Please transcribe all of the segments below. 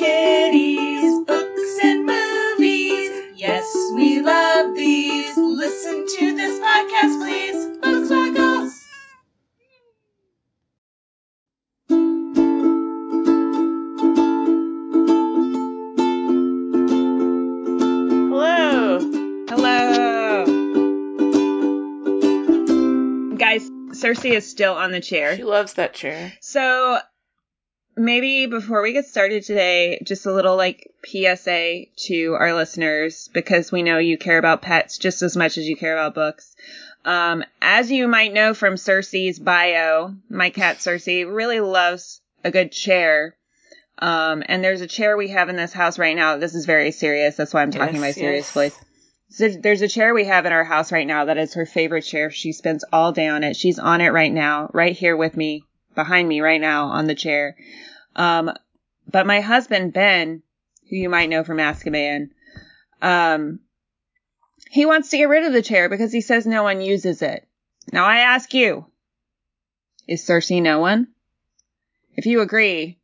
kitties, books and movies. Yes, we love these. Listen to this podcast, please. Book Squad Goals. Hello. Hello. Guys, Cersei is still on the chair. She loves that chair. So maybe before we get started today, just a little like PSA to our listeners because we know you care about pets just as much as you care about books. Um, as you might know from Cersei's bio, my cat Cersei really loves a good chair. Um, and there's a chair we have in this house right now. This is very serious. That's why I'm talking Yes, my serious yes. voice. So there's a chair we have in our house right now that is her favorite chair. She spends all day on it. She's on it right now, right here with me, behind me right now on the chair. Um, but my husband, Ben, who you might know from Azkaban, um, he wants to get rid of the chair because he says no one uses it. Now I ask you, is Cersei no one? If you agree,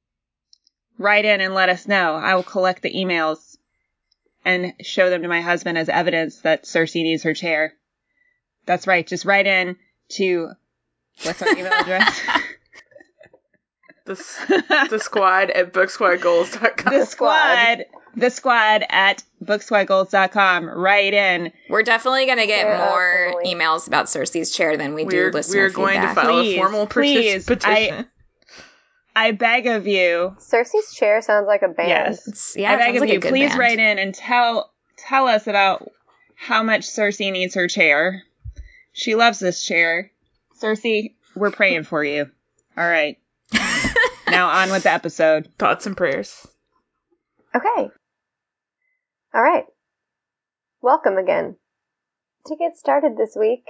write in and let us know. I will collect the emails and show them to my husband as evidence that Cersei needs her chair. That's right. Just write in to what's our email address? The, s- the squad at booksquadgoals.com. the squad, the squad at booksquadgoals.com. Write in. We're definitely going to get Yeah, more definitely. emails about Cersei's chair than we We're, do listener we're going to feedback. file Please, a formal please, petition. petition. I beg of you. Cersei's chair sounds like a band. Yes. It's- yeah, I beg of like you. Please band. write in and tell tell us about how much Cersei needs her chair. She loves this chair. Cersei, we're praying for you. All right. now on with the episode. Thoughts and prayers. Okay. All right. Welcome again. To get started this week,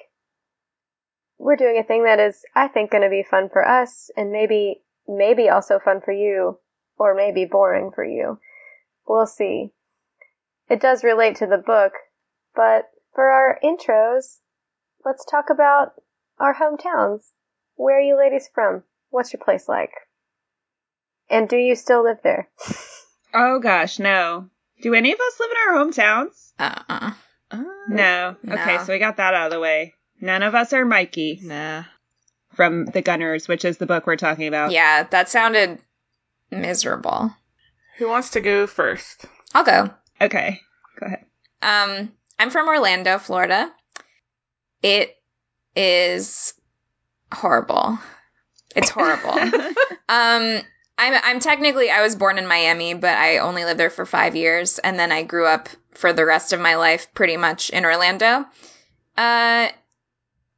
we're doing a thing that is, I think, going to be fun for us and maybe, maybe also fun for you or maybe boring for you. We'll see. It does relate to the book, but for our intros, let's talk about our hometowns. Where are you ladies from? What's your place like? And do you still live there? Oh gosh, no. Do any of us live in our hometowns? Uh-uh. No. Okay, No. so we got that out of the way. None of us are Mikey Nah. from The Gunners, which is the book we're talking about. Yeah, that sounded miserable. Who wants to go first? I'll go. Okay. Go ahead. Um, I'm from Orlando, Florida. It is horrible. It's horrible. um, I'm I'm technically I was born in Miami, but I only lived there for five years, and then I grew up for the rest of my life pretty much in Orlando. Uh,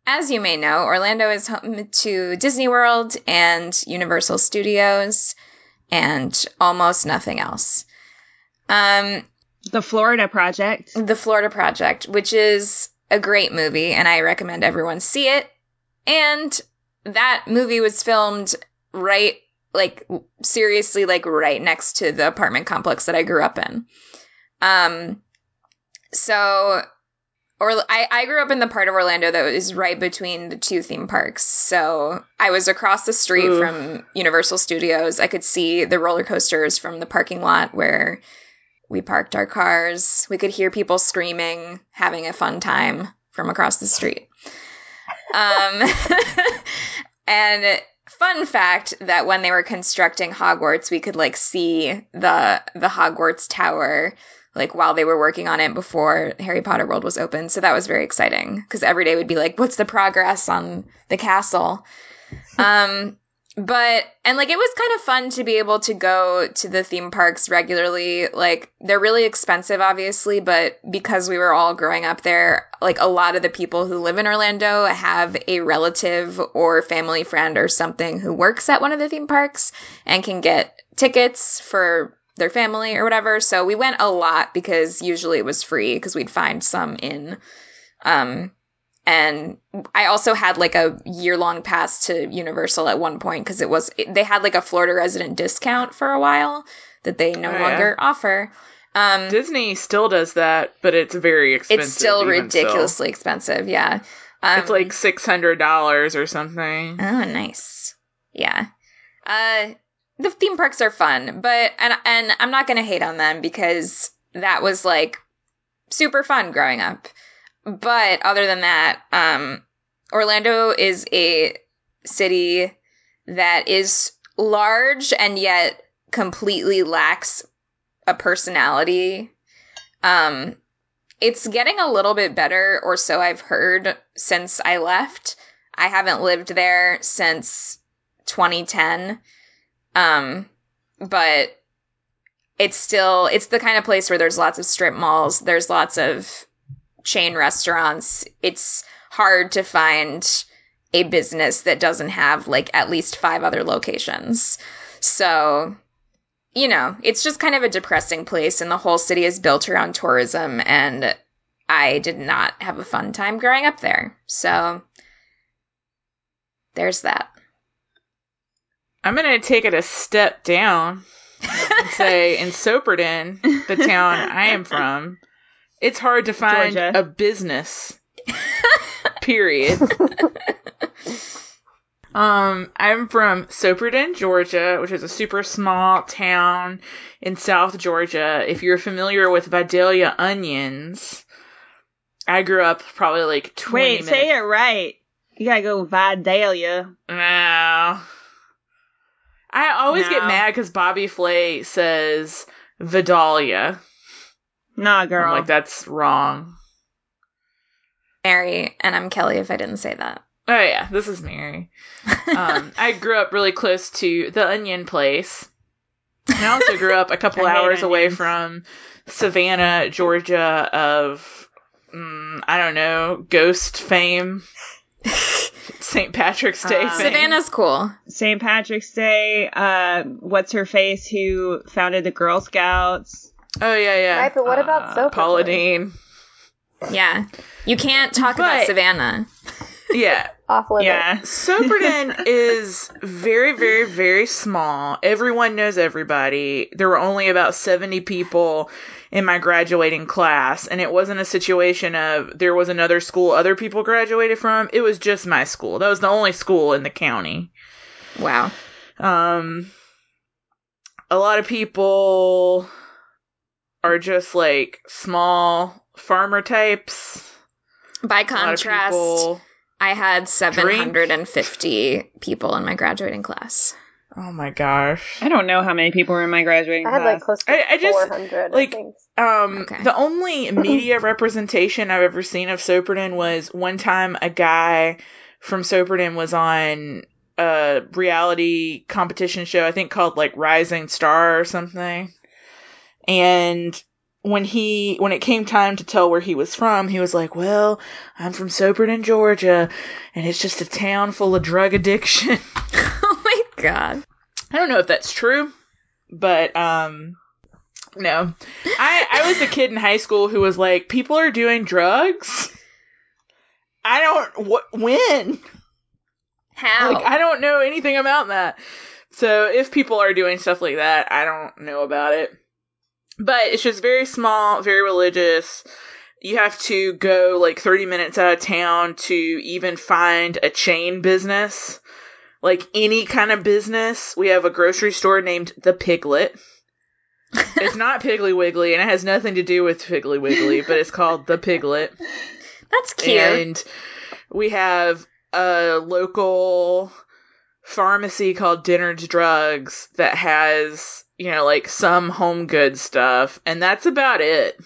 as you may know, Orlando is home to Disney World and Universal Studios, and almost nothing else. Um, the Florida Project. the Florida Project, which is a great movie, and I recommend everyone see it. And that movie was filmed right, like seriously, like right next to the apartment complex that I grew up in. Um, so, or I, I grew up in the part of Orlando that is right between the two theme parks. So I was across the street Ooh. from Universal Studios. I could see the roller coasters from the parking lot where we parked our cars. We could hear people screaming, having a fun time from across the street. Um, and fun fact that when they were constructing Hogwarts, we could like see the the Hogwarts tower like while they were working on it before Harry Potter World was open. So that was very exciting because every day would be like, what's the progress on the castle? um, but and like it was kind of fun to be able to go to the theme parks regularly. Like they're really expensive, obviously, but because we were all growing up there, like a lot of the people who live in Orlando have a relative or family friend or something who works at one of the theme parks and can get tickets for their family or whatever. So we went a lot because usually it was free because we'd find some in. Um, and I also had like a year long pass to Universal at one point because it was they had like a Florida resident discount for a while that they no Oh, yeah. longer offer. Um, Disney still does that, but it's very expensive. it's still ridiculously expensive. Yeah, um, it's like six hundred dollars or something. Oh, nice. Yeah. Uh, the theme parks are fun, but and and I'm not gonna hate on them because that was like super fun growing up. But other than that, um, Orlando is a city that is large and yet completely lacks a personality. Um, it's getting a little bit better, or so I've heard, since I left. I haven't lived there since 2010. Um, but it's still, it's the kind of place where there's lots of strip malls, there's lots of chain restaurants. It's hard to find a business that doesn't have like at least five other locations. So, you know, it's just kind of a depressing place, and the whole city is built around tourism. And I did not have a fun time growing up there. So, there's that. I'm gonna take it a step down and say in Soperton, the town I am from, it's hard to find Georgia. a business. Period. Um, I'm from Soperton, Georgia, which is a super small town in South Georgia. If you're familiar with Vidalia onions, I grew up probably like 20 Wait, minutes. say it right. You gotta go Vidalia. No. I always get mad because Bobby Flay says Vidalia. Nah, girl. I'm like, that's wrong. Mary, and I'm Kelly if I didn't say that. Oh yeah, this is Mary. Um, I grew up really close to the Onion Place. And I also grew up a couple I hate hours away from Savannah, Georgia, of mm, I don't know, ghost fame, St. Patrick's Day Um. Savannah's cool. St. Patrick's Day. Uh, what's her face? Who founded the Girl Scouts? Oh yeah, yeah. Right, but what about Uh, soap? Paula Deen. Yeah. You can't talk about Savannah. Yeah, Off limits. Yeah. Soperton is very, very, very small. Everyone knows everybody. There were only about 70 people in my graduating class, and it wasn't a situation of there was another school other people graduated from. It was just my school. That was the only school in the county. Wow. Um, a lot of people are just like small farmer types. By A lot of contrast. I had 750 people in my graduating class. Oh my gosh. I don't know how many people were in my graduating class. I had like close to I- I just, 400, like, I think. Um, Okay. the only media representation I've ever seen of Soperton was one time a guy from Soperton was on a reality competition show, I think called like Rising Star or something. And when he when it came time to tell where he was from, he was like, "Well, I'm from Soperton, Georgia, and it's just a town full of drug addiction." oh my god. I don't know if that's true, but um no. I I was a kid in high school who was like people are doing drugs. I don't what when? How? Like I don't know anything about that. So if people are doing stuff like that, I don't know about it. But it's just very small, very religious. You have to go like 30 minutes out of town to even find a chain business. Like any kind of business. We have a grocery store named The Piglet. it's not Piggly Wiggly and it has nothing to do with Piggly Wiggly, but it's called The Piglet. That's cute. And we have a local pharmacy called Dinner's Drugs that has, you know, like some home good stuff, and that's about it.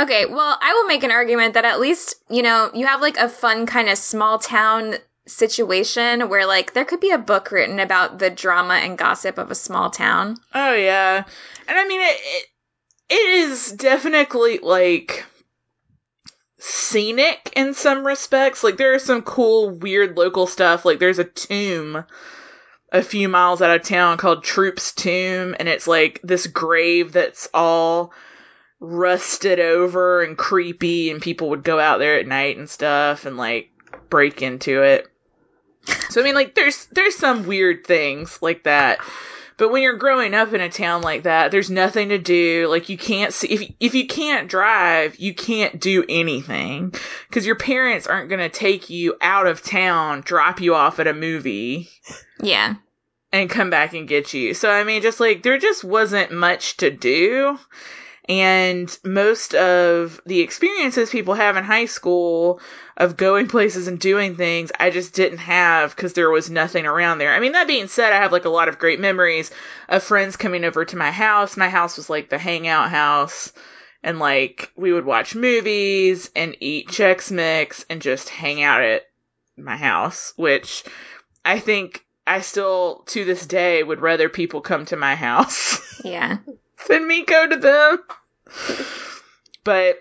Okay, well, I will make an argument that at least, you know, you have like a fun kind of small town situation where like there could be a book written about the drama and gossip of a small town. Oh yeah. And I mean it it, it is definitely like scenic in some respects. Like there is some cool weird local stuff. Like there's a tomb a few miles out of town called Troop's Tomb and it's like this grave that's all rusted over and creepy and people would go out there at night and stuff and like break into it. So I mean like there's there's some weird things like that. But when you're growing up in a town like that, there's nothing to do. Like you can't see if if you can't drive, you can't do anything cuz your parents aren't going to take you out of town, drop you off at a movie. Yeah. and come back and get you. So I mean, just like there just wasn't much to do. And most of the experiences people have in high school of going places and doing things, I just didn't have because there was nothing around there. I mean, that being said, I have like a lot of great memories of friends coming over to my house. My house was like the hangout house. And like we would watch movies and eat Chex Mix and just hang out at my house, which I think I still to this day would rather people come to my house Yeah. than me go to them. But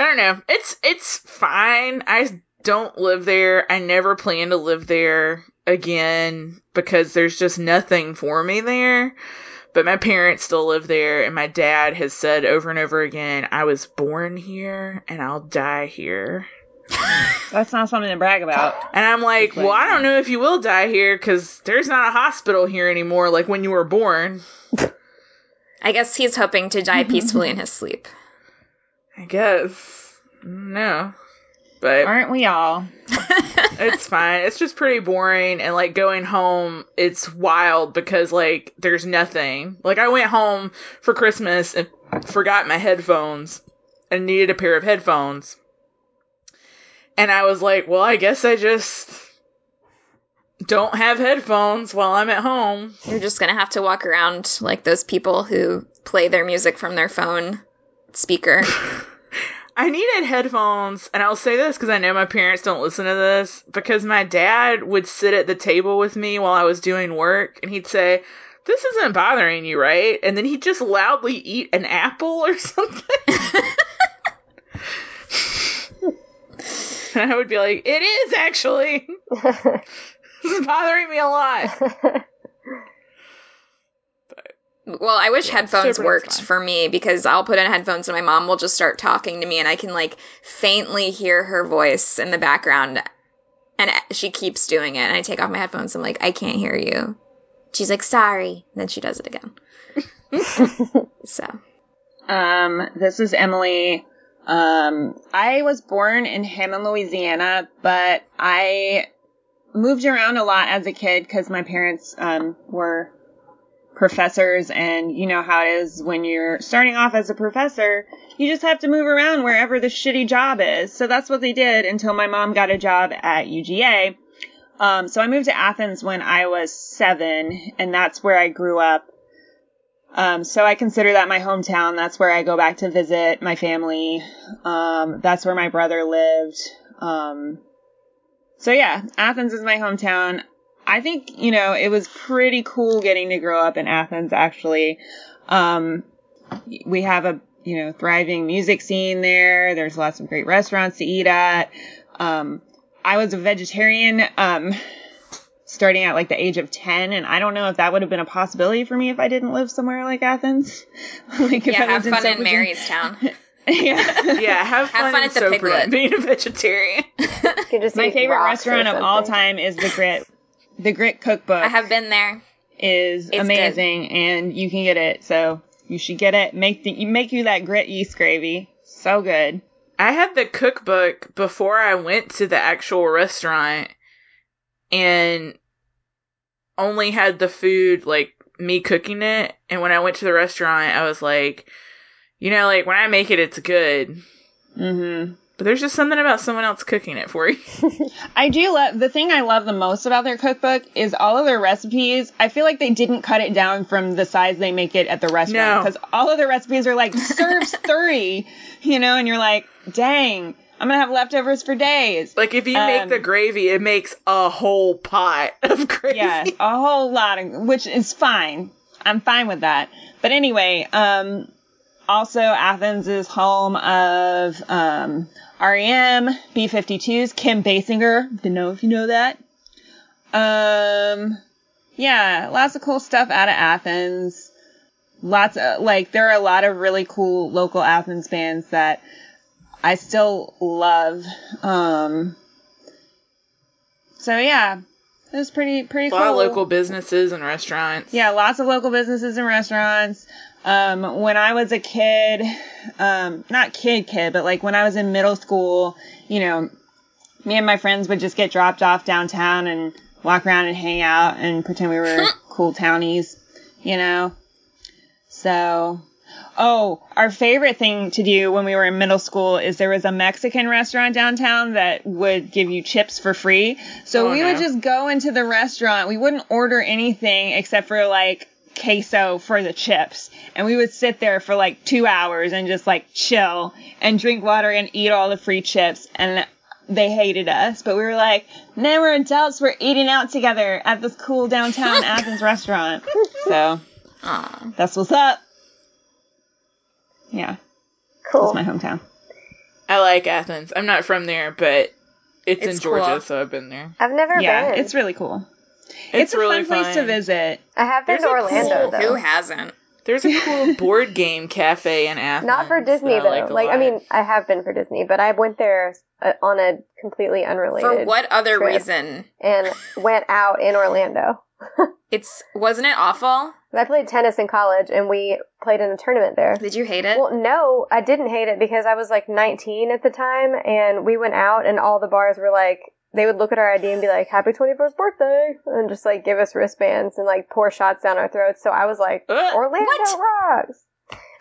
I don't know. It's it's fine. I don't live there. I never plan to live there again because there's just nothing for me there. But my parents still live there and my dad has said over and over again, I was born here and I'll die here. That's not something to brag about. And I'm like, well, I don't know if you will die here because there's not a hospital here anymore like when you were born. I guess he's hoping to die peacefully in his sleep. I guess. No. But Aren't we all? it's fine. It's just pretty boring and like going home, it's wild because like there's nothing. Like I went home for Christmas and forgot my headphones and needed a pair of headphones. And I was like, well, I guess I just don't have headphones while I'm at home. You're just gonna have to walk around like those people who play their music from their phone speaker. I needed headphones, and I'll say this because I know my parents don't listen to this. Because my dad would sit at the table with me while I was doing work, and he'd say, "This isn't bothering you, right?" And then he'd just loudly eat an apple or something. and I would be like, "It is actually. this is bothering me a lot." Well, I wish headphones worked fun. for me because I'll put in headphones and my mom will just start talking to me and I can like faintly hear her voice in the background and she keeps doing it and I take off my headphones and I'm like I can't hear you. She's like sorry. And then she does it again. so, Um, this is Emily. Um, I was born in Hammond, Louisiana, but I moved around a lot as a kid because my parents um, were professors, and you know how it is when you're starting off as a professor. You just have to move around wherever the shitty job is. So that's what they did until my mom got a job at UGA. Um, so I moved to Athens when I was seven, and that's where I grew up. Um, so I consider that my hometown. That's where I go back to visit my family. Um, that's where my brother lived. So yeah, Athens is my hometown. I think, you know, it was pretty cool getting to grow up in Athens, actually. Um, we have a, you know, thriving music scene there. There's lots of great restaurants to eat at. Um, I was a vegetarian, um, starting at like the age of 10 and I don't know if that would have been a possibility for me if I didn't live somewhere like Athens. like if yeah, I have lived fun in Soperton. Marystown. yeah. Yeah, have fun, fun at the Soperton, Piglet. being a vegetarian. Just My favorite restaurant of all time is the Grit. The Grit Cookbook I have been there. is It's amazing and you can get it. So you should get it. Make the, you make you that grit yeast gravy. So good. I had the cookbook before I went to the actual restaurant and only had the food like me cooking it. And when I went to the restaurant, I was like, you know, like when I make it, it's good. hmm But there's just something about someone else cooking it for you. I do love the thing I love the most about their cookbook is all of their recipes. I feel like they didn't cut it down from the size they make it at the restaurant No. because all of their recipes are like serves three, you know, and you're like, dang, I'm gonna have leftovers for days. Like if you Um, make the gravy, it makes a whole pot of gravy. Yeah, a whole lot of, which is fine. I'm fine with that. But anyway, um, also Athens is home of um, REM, B52s, Kim Basinger. Don't know if you know that. Um, yeah, lots of cool stuff out of Athens. Lots of like there are a lot of really cool local Athens bands that I still love. Um, so yeah, it was pretty pretty A cool. lot of local businesses and restaurants. Yeah, lots of local businesses and restaurants. Um, when I was a kid, um, not kid kid, but like when I was in middle school, you know, me and my friends would just get dropped off downtown and walk around and hang out and pretend we were cool townies, you know. So, oh, our favorite thing to do when we were in middle school is there was a Mexican restaurant downtown that would give you chips for free. So Oh, we no. would just go into the restaurant. We wouldn't order anything except for like queso for the chips. And we would sit there for like two hours and just like chill and drink water and eat all the free chips. And they hated us, but we were like, now we're adults, we're eating out together at this cool downtown Athens restaurant. So Aw. that's what's up. Yeah, Cool. that's my hometown. I like Athens. I'm not from there, but it's, in It's Georgia, so I've been there. I've never Yeah, been. it's really cool. It's, a really fun place to visit. I have been There's to Orlando cool- Who hasn't? There's a cool board game cafe in Athens. Not for Disney that I though. like, Like, I mean, I have been for Disney, but I went there uh, on a completely unrelated For what other trip reason? and went out in Orlando. It's wasn't it awful? I played tennis in college and we played in a tournament there. Did you hate it? Well, no, I didn't hate it because I was like 19 at the time and we went out and all the bars were like, they would look at our ID and be like, happy 21st birthday and just like give us wristbands and like pour shots down our throats. So I was like, Uh, Orlando what? rocks.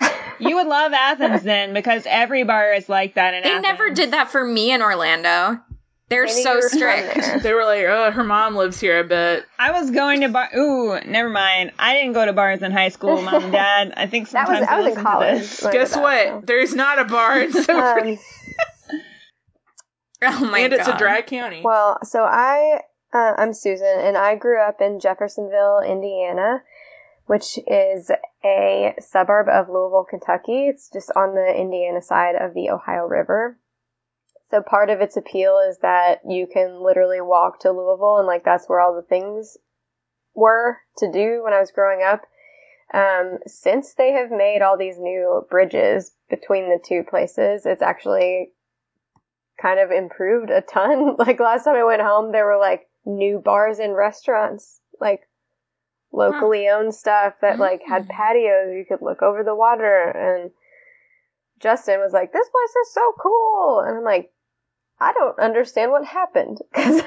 You would love Athens then because every bar is like that in Athens. they Athens. never did that for me in Orlando. They're Maybe so you were from strict. They were like, oh, her mom lives here, I bet. I was going to bar. Ooh, never mind. I didn't go to bars in high school, mom and dad. I think That sometimes was, I was in listen to college. this. when Guess that, what? so. There's not a bar in Silver, Um, Oh my and it's a dry county. Well, so I uh, I'm Susan, and I grew up in Jeffersonville, Indiana, which is a suburb of Louisville, Kentucky. It's just on the Indiana side of the Ohio River. So part of its appeal is that you can literally walk to Louisville, and like that's where all the things were to do when I was growing up. Um, since they have made all these new bridges between the two places, it's actually kind of improved a ton. Like last time I went home, there were like new bars and restaurants, like locally owned stuff that like had patios. You could look over the water. And Justin was like, "This place is so cool," and I'm like, "I don't understand what happened," because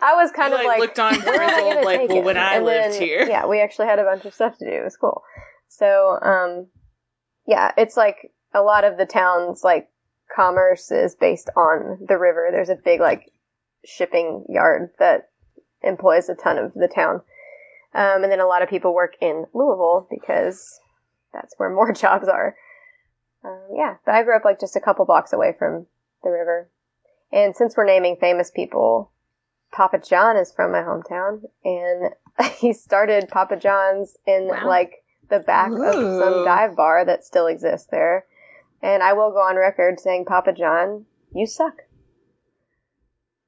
I was kind You, of like, like, looked on where am I gonna like, well, when I And lived then, here. yeah, we actually had a bunch of stuff to do. It was cool. So, um, yeah, it's like a lot of the town's like commerce is based on the river. There's a big like shipping yard that employs a ton of the town. Um, and then a lot of people work in Louisville because that's where more jobs are. Um, yeah, but I grew up like just a couple blocks away from the river. And since we're naming famous people, Papa John is from my hometown, and he started Papa John's in Wow. like the back of some dive bar that still exists there. And I will go on record saying, Papa John, you suck.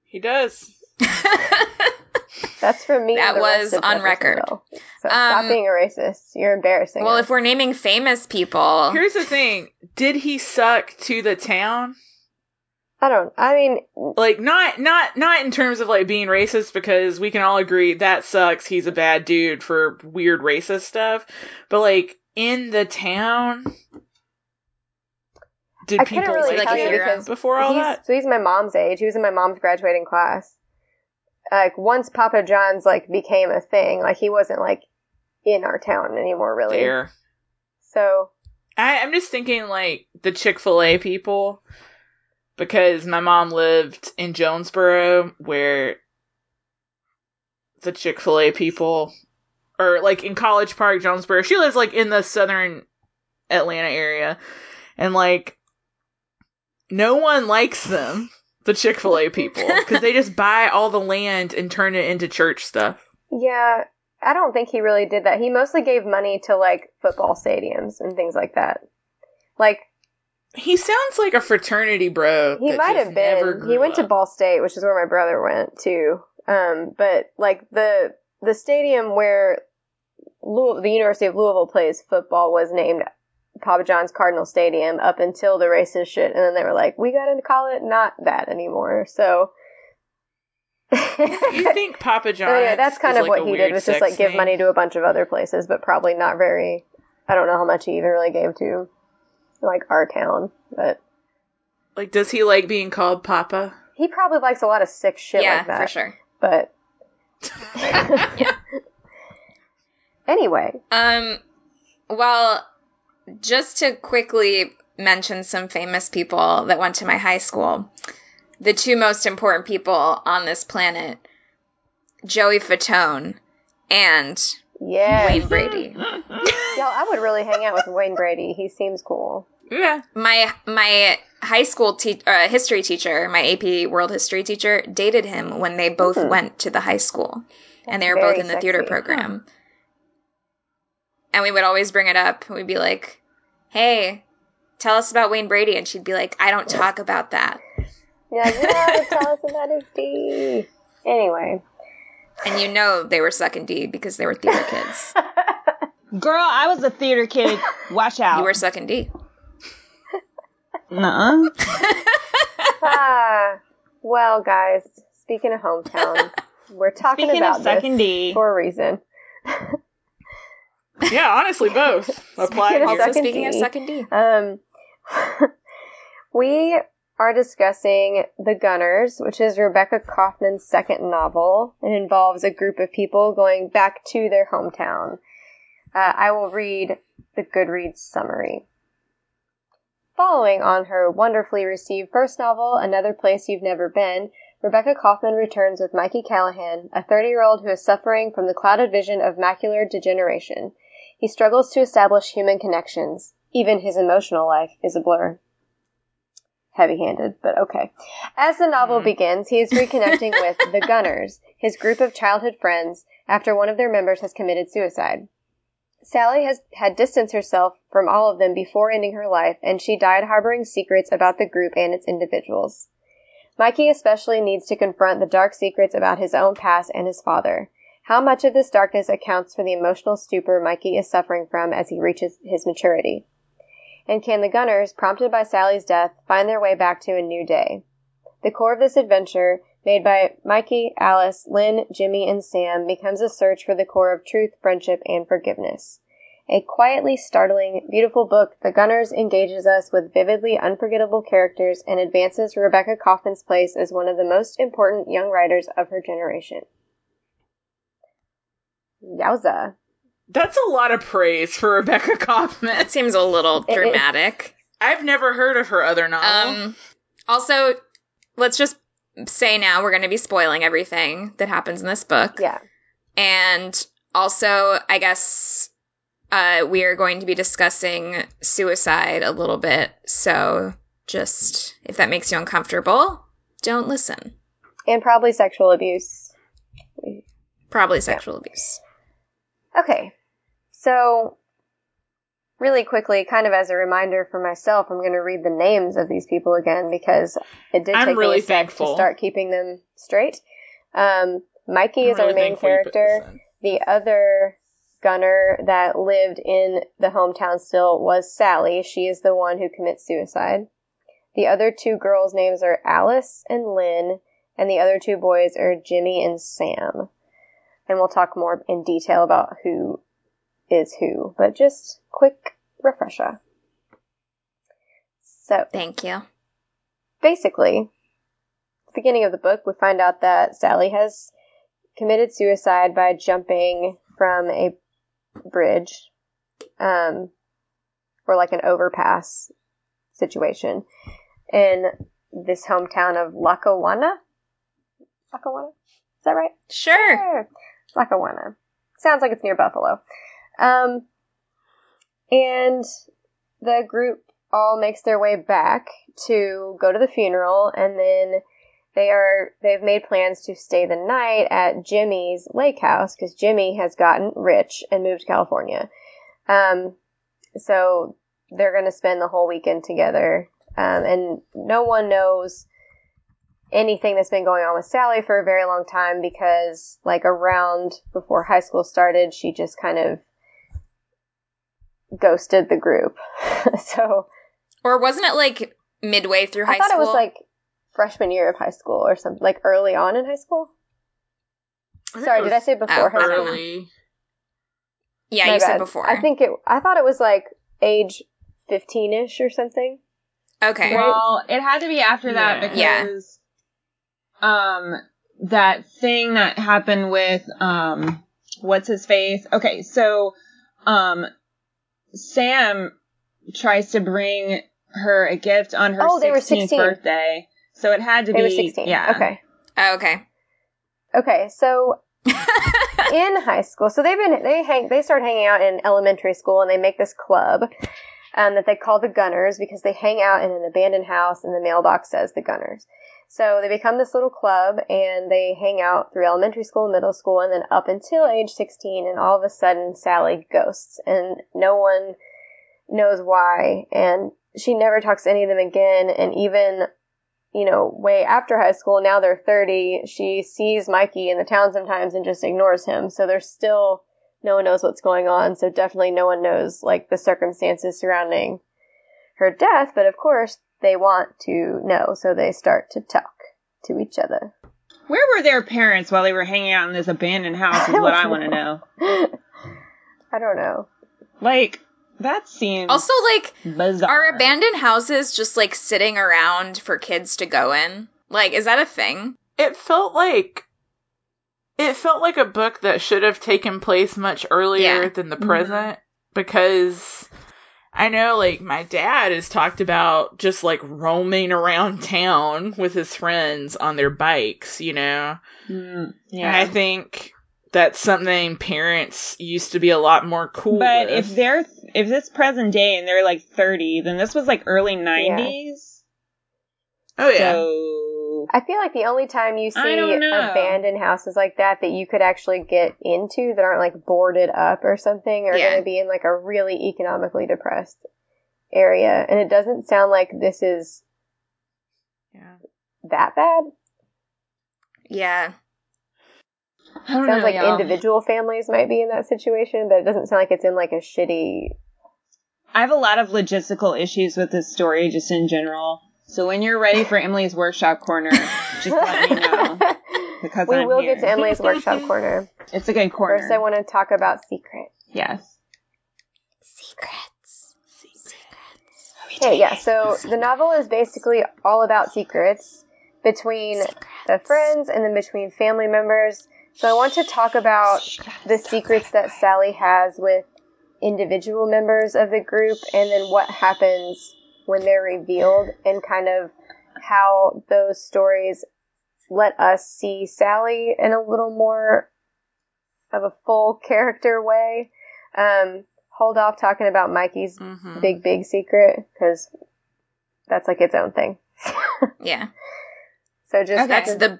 he does. That's from me. That was on record. Jeffersonville. So stop Um, being a racist. You're embarrassing. well, us. if we're naming famous people, Here's the thing: Did he suck to the town? I don't. I mean, Like, not not not in terms of like being racist, because we can all agree that sucks. He's a bad dude for weird racist stuff. But like in the town, did I people really like, tell you him because before all that? So he's my mom's age. He was in my mom's graduating class. Like once Papa John's like became a thing, like he wasn't like in our town anymore, really. There, So I, I'm just thinking like the Chick Fil A people, because my mom lived in Jonesboro, where the Chick Fil A people, or like in College Park, Jonesboro. She lives like in the southern Atlanta area, and like no one likes them, the Chick Fil A people, because they just buy all the land and turn it into church stuff. yeah, I don't think he really did that. He mostly gave money to like football stadiums and things like that. Like He sounds like a fraternity bro. he might have never been. He went to. Ball State, which is where my brother went too. Um, but like the the stadium where Louis- the University of Louisville plays football was named Papa John's Cardinal Stadium up until the racist shit, and then they were like, we got to call it not that anymore. So. You think Papa John? So yeah, that's kind is, of like, what he did was just like give thing? money to a bunch of other places, but probably not very. I don't know how much he even really gave to like our town, but Like, does he like being called Papa? he probably likes a lot of sick shit yeah, like that. for sure. But Anyway, Um, well, just to quickly mention some famous people that went to my high school, the two most important people on this planet, Joey Fatone and yeah. Wayne Brady. Y'all, I would really hang out with Wayne Brady. He seems cool. Yeah. My my high school te- uh, history teacher, my AP World History teacher, dated him when they both Mhm. went to the high school, and they were both in the theater sexy. program. And we would always bring it up. We'd be like, "Hey, tell us about Wayne Brady," and she'd be like, "I don't talk about that." You're like, no, tell us about his D. Anyway. And you know they were sucking D because they were theater kids. Girl, I was a theater kid. Watch out. You were sucking D. Nuh-uh. ah, well, guys, speaking of hometown, we're talking Speaking about of sucking this D. for a reason. Yeah, honestly, both apply Speaking of here. Also, Sucking speaking of D. D, Um, we are discussing The Gunners, which is Rebecca Kauffman's second novel. It involves a group of people going back to their hometown. Uh, I will read the Goodreads summary. Following on her wonderfully received first novel, Another Place You've Never Been, Rebecca Kauffman returns with Mikey Callahan, a 30 year old who is suffering from the clouded vision of macular degeneration. He struggles to establish human connections. Even his emotional life is a blur. Heavy handed, but okay. As the novel Mhm. begins, he is reconnecting with the Gunners, his group of childhood friends, after one of their members has committed suicide. Sally has had distanced herself from all of them before ending her life, and she died harboring secrets about the group and its individuals. Mikey especially needs to confront the dark secrets about his own past and his father. How much of this darkness accounts for the emotional stupor Mikey is suffering from as he reaches his maturity? And can the Gunners, prompted by Sally's death, find their way back to a new day? The core of this adventure, made by Mikey, Alice, Lynn, Jimmy, and Sam, becomes a search for the core of truth, friendship, and forgiveness. A quietly startling, beautiful book, The Gunners engages us with vividly unforgettable characters and advances Rebecca Kauffman's place as one of the most important young writers of her generation. Yowza. That's a lot of praise for Rebecca Kauffman. that seems a little It is. dramatic. I've never heard of her other novel. Um, also, let's just say now we're going to be spoiling everything that happens in this book. Yeah. And also, I guess uh, we are going to be discussing suicide a little bit. So just if that makes you uncomfortable, don't listen. And probably sexual abuse. Probably sexual abuse. Okay. So, really quickly, kind of as a reminder for myself, I'm going to read the names of these people again because it did I'm take really me a sec to start keeping them straight. Um, Mikey I'm is our main thankful you put character. The other gunner that lived in the hometown still was Sally. She is the one who commits suicide. The other two girls' names are Alice and Lynn, and the other two boys are Jimmy and Sam. And we'll talk more in detail about who is who, but just quick refresher. So, Thank you. basically, the beginning of the book, we find out that Sally has committed suicide by jumping from a bridge, um, or like an overpass situation in this hometown of Lackawanna. Lackawanna? Is that right? Sure. Sure. Lackawanna. Sounds like it's near Buffalo. Um, and the group all makes their way back to go to the funeral, and then they are they've made plans to stay the night at Jimmy's lake house because Jimmy has gotten rich and moved to California. Um, so they're going to spend the whole weekend together, um, and no one knows anything that's been going on with Sally for a very long time because, like, around before high school started, she just kind of ghosted the group. so Or wasn't it like midway through high school? I thought school? it was like freshman year of high school or something, like early on in high school. I Sorry, it did I say before high school? early? yeah, My you said before. I think it. I thought it was like age fifteen ish or something. okay. Right. Well, it had to be after that Yeah. because Yeah. Um that thing that happened with um what's his face? Okay, so um Sam tries to bring her a gift on her Oh, they were 16th 16. birthday. So it had to They be were 16. yeah. Okay. Oh, okay. Okay. So in high school, so they've been they hang they start hanging out in elementary school, and they make this club um, that they call the Gunners because they hang out in an abandoned house, and the mailbox says the Gunners. So they become this little club, and they hang out through elementary school, middle school, and then up until age sixteen. And all of a sudden, Sally ghosts, and no one knows why, and she never talks to any of them again. And even you know, way after high school, now they're 30, she sees Mikey in the town sometimes and just ignores him. So there's still, no one knows what's going on. So definitely no one knows, like, the circumstances surrounding her death. But of course, they want to know. So they start to talk to each other. Where were their parents while they were hanging out in this abandoned house? Is I what don't I want to know. I don't know. Like that seems also, like, bizarre. are abandoned houses just like sitting around for kids to go in? Like, is that a thing? It felt like it felt like a book that should have taken place much earlier Yeah. than the Mhm. present because I know like my dad has talked about just like roaming around town with his friends on their bikes, you know. Mm, And yeah. I think that's something parents used to be a lot more cool but with. if they're if this present day and they're like 30, then this was like early 90s. oh yeah. So I feel like the only time you see I don't know. abandoned houses like that that you could actually get into that aren't like boarded up or something are Yeah. going to be in like a really economically depressed area. And it doesn't sound like this is yeah. that bad. Yeah. I don't Sounds know, like y'all. individual families might be in that situation, but it doesn't sound like it's in like a shitty. I have a lot of logistical issues with this story just in general. So when you're ready for Emily's workshop corner, just let me know because we I'm will here. get to Emily's workshop corner. It's a good corner. First, I want to talk about secret. yes. Secrets. Okay, yeah. So the novel is basically all about secrets between the friends and then between family members. So I want to talk about the secrets that Sally has with individual members of the group and then what happens when they're revealed and kind of how those stories let us see Sally in a little more of a full character way. Um, hold off talking about Mikey's Mhm. big, big secret because that's like its own thing. Yeah. So just Okay. That's the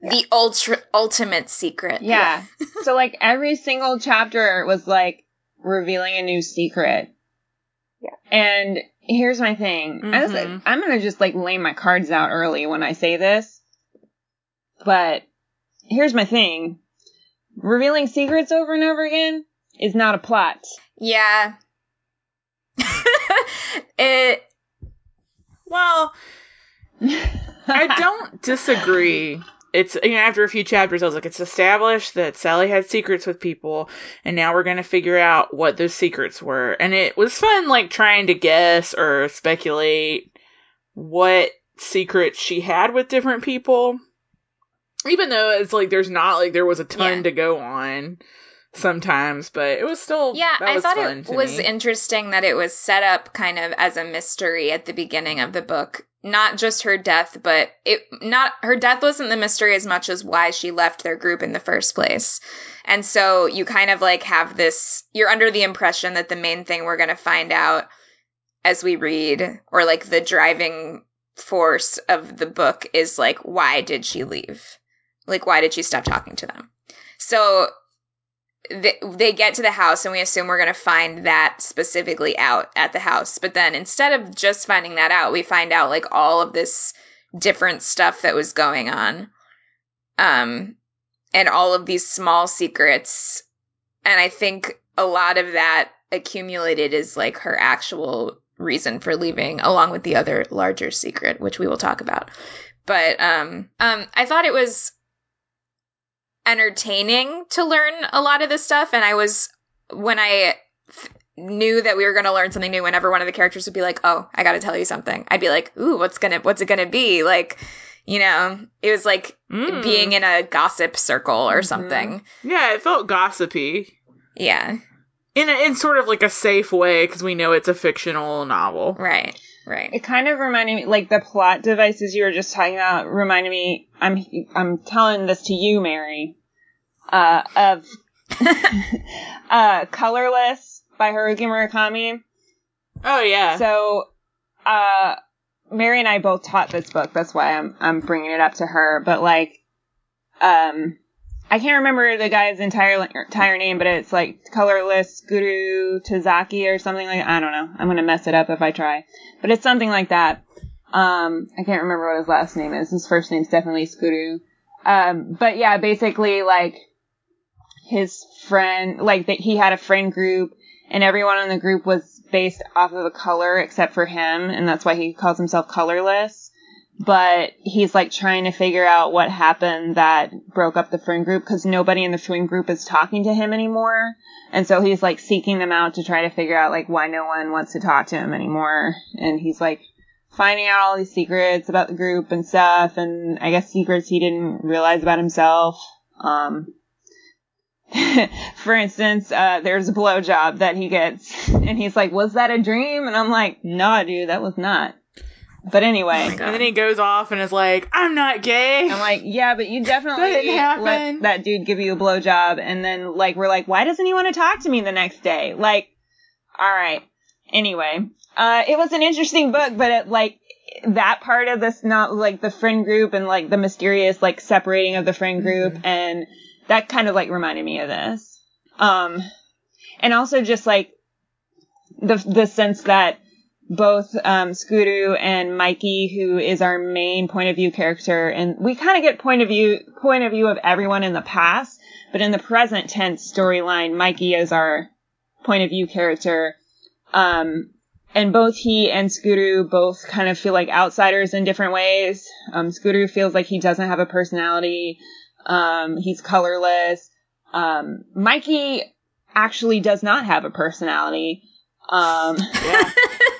the ultra ultimate secret. Yeah. so like every single chapter was like revealing a new secret. Yeah. And here's my thing. I was- Mhm. I'm gonna just like lay my cards out early when I say this. But here's my thing. Revealing secrets over and over again is not a plot. Yeah. it Well, I don't disagree. It's you know after a few chapters, I was like, it's established that Sally had secrets with people, and now we're gonna figure out what those secrets were. And it was fun, like trying to guess or speculate what secrets she had with different people. Even though it's like there's not like there was a ton Yeah. to go on sometimes, but it was still Yeah, that I was thought it was me. interesting that it was set up kind of as a mystery at the beginning of the book. Not just her death, but it not her death wasn't the mystery as much as why she left their group in the first place. And so you kind of like have this you're under the impression that the main thing we're going to find out as we read or like the driving force of the book is like why did she leave? Like why did she stop talking to them? So they, they get to the house and we assume we're going to find that specifically out at the house. But then instead of just finding that out, we find out like all of this different stuff that was going on. Um, and all of these small secrets. And I think a lot of that accumulated is like her actual reason for leaving along with the other larger secret, which we will talk about. But, um, um, I thought it was entertaining to learn a lot of this stuff and i was when i f- knew that we were going to learn something new whenever one of the characters would be like oh i gotta tell you something i'd be like ooh what's gonna what's it gonna be like You know, it was like Mm. being in a gossip circle or Mhm. something. Yeah, it felt gossipy. Yeah, In, a, in sort of like a safe way, because we know it's a fictional novel. right, right. It kind of reminded me, like the plot devices you were just talking about, reminded me. I'm I'm telling this to you, Mary, uh, of uh, "Colorless" by Haruki Murakami. Oh, yeah. So, uh, Mary and I both taught this book. That's why I'm I'm bringing it up to her. But like, um, I can't remember the guy's entire entire name, but it's like colorless Guru Tazaki or something like. I don't know. I'm gonna mess it up if I try, but it's something like that. Um, I can't remember what his last name is. His first name's definitely Tsukuru. Um, but yeah, basically like his friend, like that he had a friend group and everyone in the group was based off of a color except for him, and that's why he calls himself colorless. But he's like trying to figure out what happened that broke up the friend group because nobody in the friend group is talking to him anymore. And so he's like seeking them out to try to figure out like why no one wants to talk to him anymore. And he's like finding out all these secrets about the group and stuff, and I guess secrets he didn't realize about himself. Um, for instance, uh, there's a blowjob that he gets, and he's like, "Was that a dream?" And I'm like, "Nah, dude, that was not." But anyway, Oh and then he goes off and is like, I'm not gay. I'm like, "Yeah, but you definitely didn't let that dude give you a blowjob." And then like we're like, "Why doesn't he want to talk to me the next day?" Like, all right. Anyway, uh, it was an interesting book, but it like that part of this not like the friend group and like the mysterious like separating of the friend group and that kind of like reminded me of this. Um, and also just like the the sense that both um, Tsukuru and Mikey, who is our main point of view character, and we kind of get point of view point of view of everyone in the past, but in the present tense storyline, Mikey is our point of view character. Um, and both he and Tsukuru both kind of feel like outsiders in different ways. Um, Tsukuru feels like he doesn't have a personality. Um, he's colorless. Um, Mikey actually does not have a personality. Um, Yeah.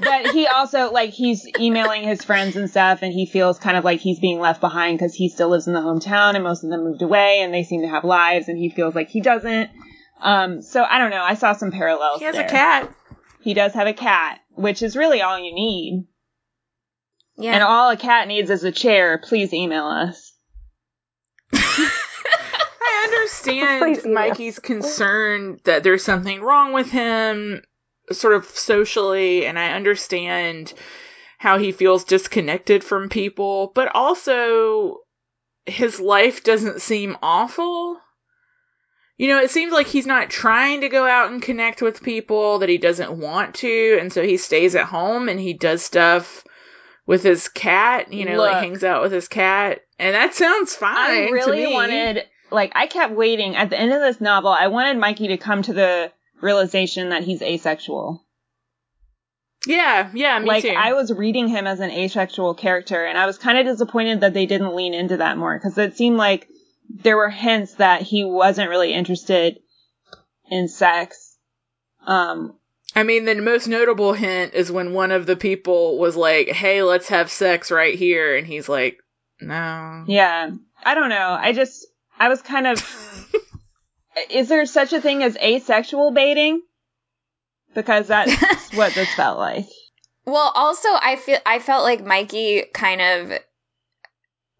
but he also like he's emailing his friends and stuff, and he feels kind of like he's being left behind because he still lives in the hometown, and most of them moved away, and they seem to have lives, and he feels like he doesn't. Um, so I don't know. I saw some parallels. he has there. a cat. He does have a cat, which is really all you need. Yeah. And all a cat needs is a chair. Please email us. I understand Mikey's concern that there's something wrong with him, sort of socially, and I understand how he feels disconnected from people, but also his life doesn't seem awful. You know, it seems like he's not trying to go out and connect with people, that he doesn't want to, and so he stays at home and he does stuff with his cat, you know, Look. like hangs out with his cat. And that sounds fine. I really wanted, like, I kept waiting at the end of this novel. I wanted Mikey to come to the realization that he's asexual. Yeah, yeah, me like, too. I was reading him as an asexual character, and I was kind of disappointed that they didn't lean into that more because it seemed like there were hints that he wasn't really interested in sex. Um, I mean, the most notable hint is when one of the people was like, "Hey, let's have sex right here," and he's like, "No." Yeah. I don't know. I just, I was kind of. is there such a thing as asexual baiting? Because that's what this felt like. Well, also I feel I felt like Mikey kind of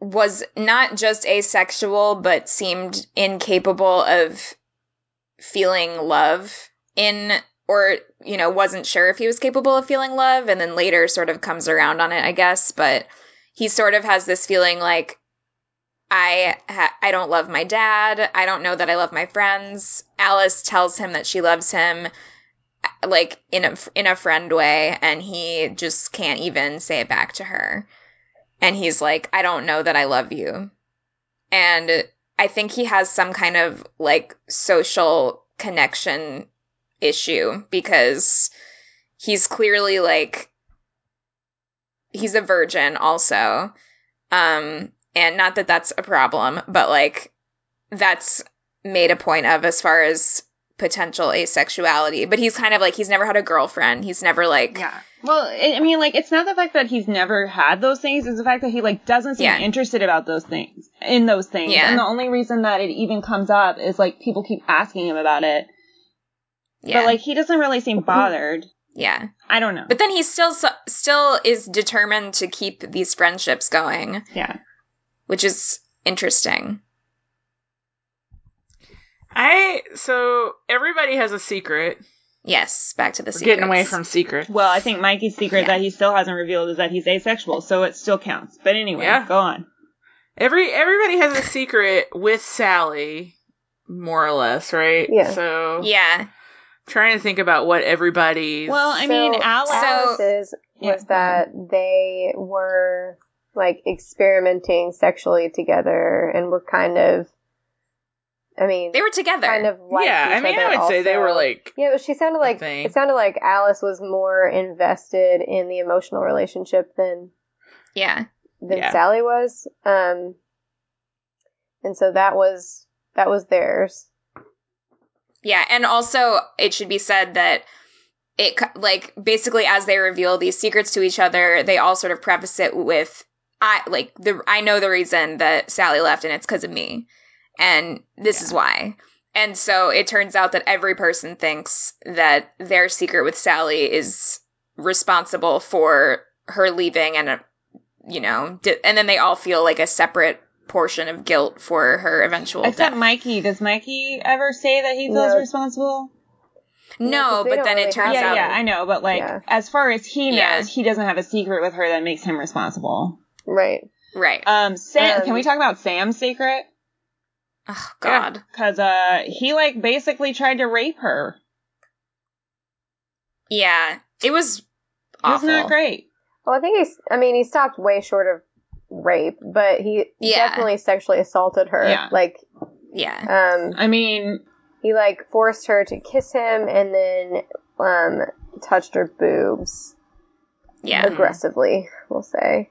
was not just asexual but seemed incapable of feeling love in or you know wasn't sure if he was capable of feeling love and then later sort of comes around on it I guess but he sort of has this feeling like I ha- I don't love my dad. I don't know that I love my friends. Alice tells him that she loves him like in a in a friend way and he just can't even say it back to her and he's like i don't know that i love you and i think he has some kind of like social connection issue because he's clearly like he's a virgin also um and not that that's a problem but like that's made a point of as far as potential asexuality, but he's kind of like he's never had a girlfriend. He's never like Yeah. Well, I mean, like, it's not the fact that he's never had those things; it's the fact that he like doesn't seem Yeah. interested about those things, in those things. Yeah. And the only reason that it even comes up is like people keep asking him about it, yeah, but like he doesn't really seem bothered. yeah. I don't know. But then he still still is determined to keep these friendships going, yeah. Which is interesting. I so everybody has a secret. Yes, back to the We're getting away from secrets. Well, I think Mikey's secret Yeah. that he still hasn't revealed is that he's asexual, so it still counts. But anyway, Yeah. go on. Every everybody has a secret with Sally, more or less, right? Yeah. So Yeah, trying to think about what everybody's. Well, I mean, So, Alex. So- Alice's Yeah, was go ahead. that they were like experimenting sexually together and were kind of, I mean, they were together. kind of like yeah, I each mean, I other would say they were like, Yeah, but she sounded like it sounded like Alice was more invested in the emotional relationship than yeah, than Yeah. Sally was. Um, and so that was that was theirs. yeah, and also it should be said that it like basically as they reveal these secrets to each other, they all sort of preface it with I like the I know the reason that Sally left, and it's because of me, and this is why. And so it turns out that every person thinks that their secret with Sally is responsible for her leaving, and you know, di- and then they all feel like a separate portion of guilt for her eventual Except death. Mikey. Does Mikey ever say that he feels No. responsible? No, No, 'cause but then really it turns have Yeah, out yeah, I know, but like, Yeah. as far as he knows, Yeah. he doesn't have a secret with her that makes him responsible. Right. right. Um, Sam, Um, can we talk about Sam's secret? oh God. Cause, uh, he like basically tried to rape her. Yeah, it was It was awful. not great. Well, I think he's. I mean, he stopped way short of rape, but he Yeah. definitely sexually assaulted her. Yeah. Like, Yeah, um, I mean, he like forced her to kiss him and then um touched her boobs yeah, aggressively, we'll say.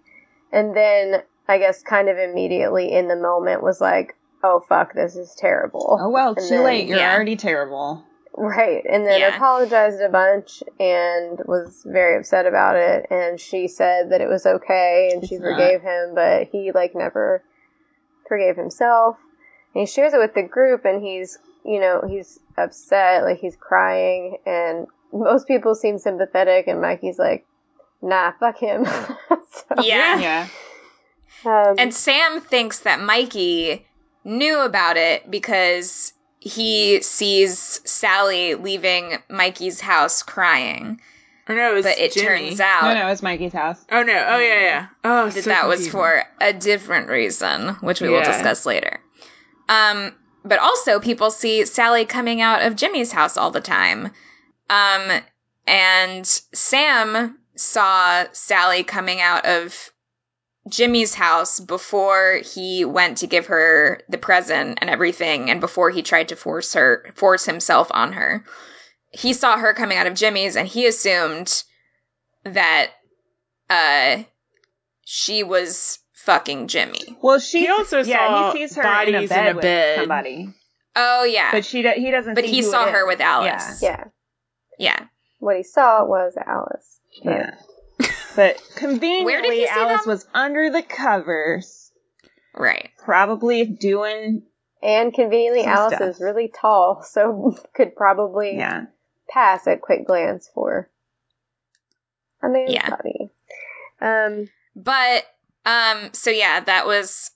And then I guess kind of immediately in the moment was like, "Oh fuck, this is terrible." oh well, And too then- late. You're Yeah. already terrible. Right. And then Yeah. apologized a bunch and was very upset about it. And she said that it was okay and she It's not. forgave him, but he, like, never forgave himself. And he shares it with the group and he's, you know, he's upset, like, he's crying. And most people seem sympathetic. And Mikey's like, nah, fuck him. So, yeah. Yeah. um, And Sam thinks that Mikey knew about it because he sees Sally leaving Mikey's house crying. or no, it was But it Jimmy. turns out No, no, it's Mikey's house. Oh no! Oh yeah, yeah. Oh, that so that was for a different reason, which we will discuss later. Um, but also people see Sally coming out of Jimmy's house all the time. Um, and Sam saw Sally coming out of Jimmy's house before he went to give her the present and everything, and before he tried to force her, force himself on her. He saw her coming out of Jimmy's, and he assumed that, uh, she was fucking Jimmy. Well, she He also yeah, saw he sees her bodies in a in bed, a with bed. somebody, Oh yeah, but she he doesn't. But see he who saw it her is. with Alice. yeah. yeah. What he saw was Alice. Yeah. yeah. But conveniently, Where did he see Alice them? was under the covers, Right. probably doing. And conveniently, Some Alice stuff. is really tall, so could probably Yeah. pass at quick glance for a man's Yeah. body. Um, But um so yeah, that was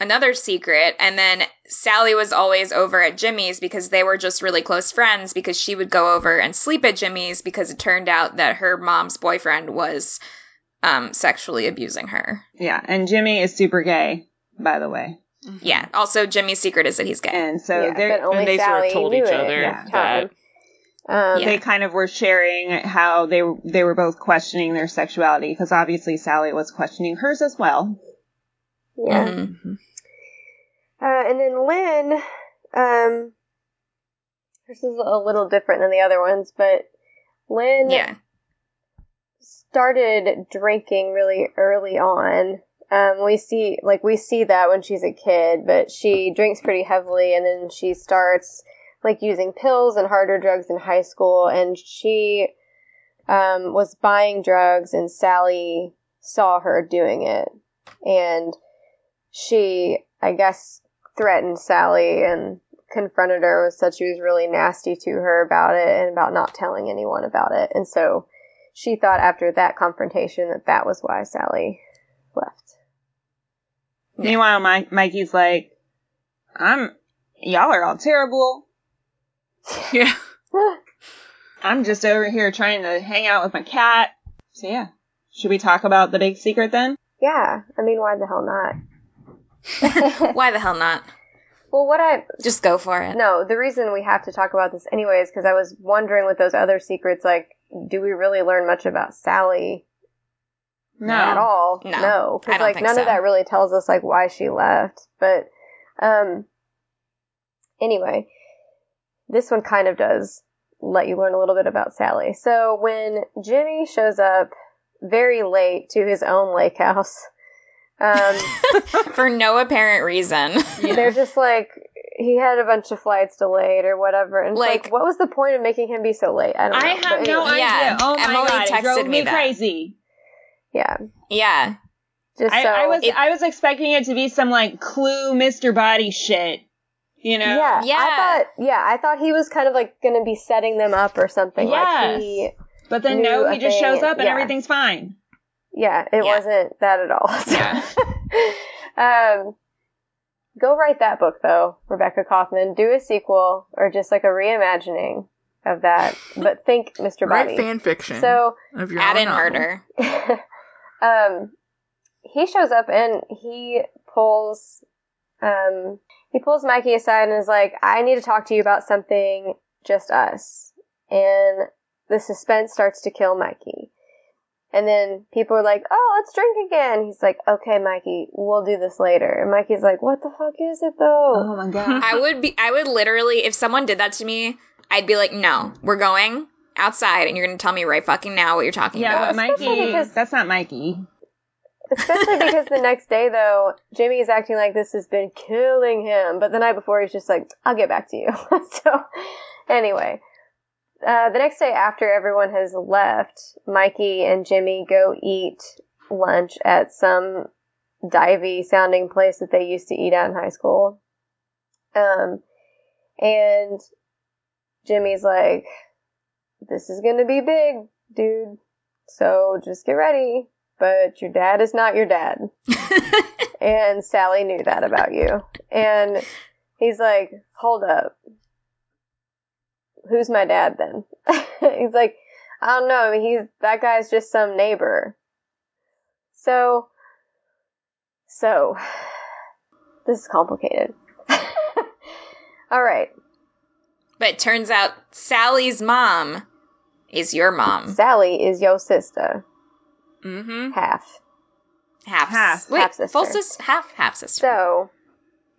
another secret and then Sally was always over at Jimmy's because they were just really close friends because she would go over and sleep at Jimmy's because it turned out that her mom's boyfriend was um sexually abusing her. Yeah, and Jimmy is super gay, by the way. Yeah. Also Jimmy's secret is that he's gay. And so yeah, they're, only and they sort of told each it other at the that. time. Um, Yeah. they kind of were sharing how they they were both questioning their sexuality because obviously Sally was questioning hers as well. Yeah. Mhm. Uh, and then Lynn, um, this is a little different than the other ones, but Lynn Yeah. started drinking really early on. Um, we see, like, we see that when she's a kid, but she drinks pretty heavily and then she starts like using pills and harder drugs in high school, and she um, was buying drugs, and Sally saw her doing it, and she, I guess, threatened Sally and confronted her, said she was really nasty to her about it and about not telling anyone about it, and so she thought after that confrontation that that was why Sally left. Meanwhile, Mike, Mikey's like, I'm, y'all are all terrible. Yeah. I'm just over here trying to hang out with my cat. So yeah. Should we talk about the big secret then? yeah, I mean, why the hell not? Why the hell not? Well, what I Just go for it. no, the reason we have to talk about this anyway is because I was wondering with those other secrets, like, do we really learn much about Sally No, at all? No, no, because like none so. of that really tells us like why she left. But um, anyway, this one kind of does let you learn a little bit about Sally. So when Jimmy shows up very late to his own lake house, um, For no apparent reason. they're just like he had a bunch of flights delayed or whatever, and like, Like- what was the point of making him be so late? I don't know. I But have no idea. Yeah, Oh my Emily god, it texted drove me me that. crazy. yeah, yeah. just I, so I was It- I was expecting it to be some like clue Mr. Boddy shit. You know? Yeah, Yeah. I thought yeah, I thought he was kind of like going to be setting them up or something. Yes. Like he, But then no, he just thing, shows up and yeah. everything's fine. Yeah, it Yeah. wasn't that at all. Yeah. um, go write that book though, Rebecca Kauffman. Do a sequel or just like a reimagining of that, but think Mr. Write Boddy. fan fiction. So of your Add own in novel. murder. um, he shows up and he pulls, um, he pulls Mikey aside and is like, "I need to talk to you about something, just us." And the suspense starts to kill Mikey. And then people are like, "Oh, let's drink again." He's like, "Okay, Mikey, we'll do this later." And Mikey's like, "What the fuck is it though?" Oh my god. I would be I would literally if someone did that to me, I'd be like, "No, we're going outside and you're going to tell me right fucking now what you're talking yeah, about." but Mikey, because- that's not Mikey. Especially because the next day, though, Jimmy is acting like this has been killing him. But the night before, he's just like, I'll get back to you. so, anyway, uh, the next day after everyone has left, Mikey and Jimmy go eat lunch at some divey sounding place that they used to eat at in high school. Um, and Jimmy's like, this is gonna be big, dude. So just get ready but your dad is not your dad. and Sally knew that about you. And he's like, hold up. Who's my dad then? he's like, I don't know. I mean, he's, that guy's just some neighbor. So, so, this is complicated. All right. but it turns out Sally's mom is your mom. Sally is your sister. Mm-hmm. Half. Half. Half. Wait, Half-sister. full sis half half sister. So,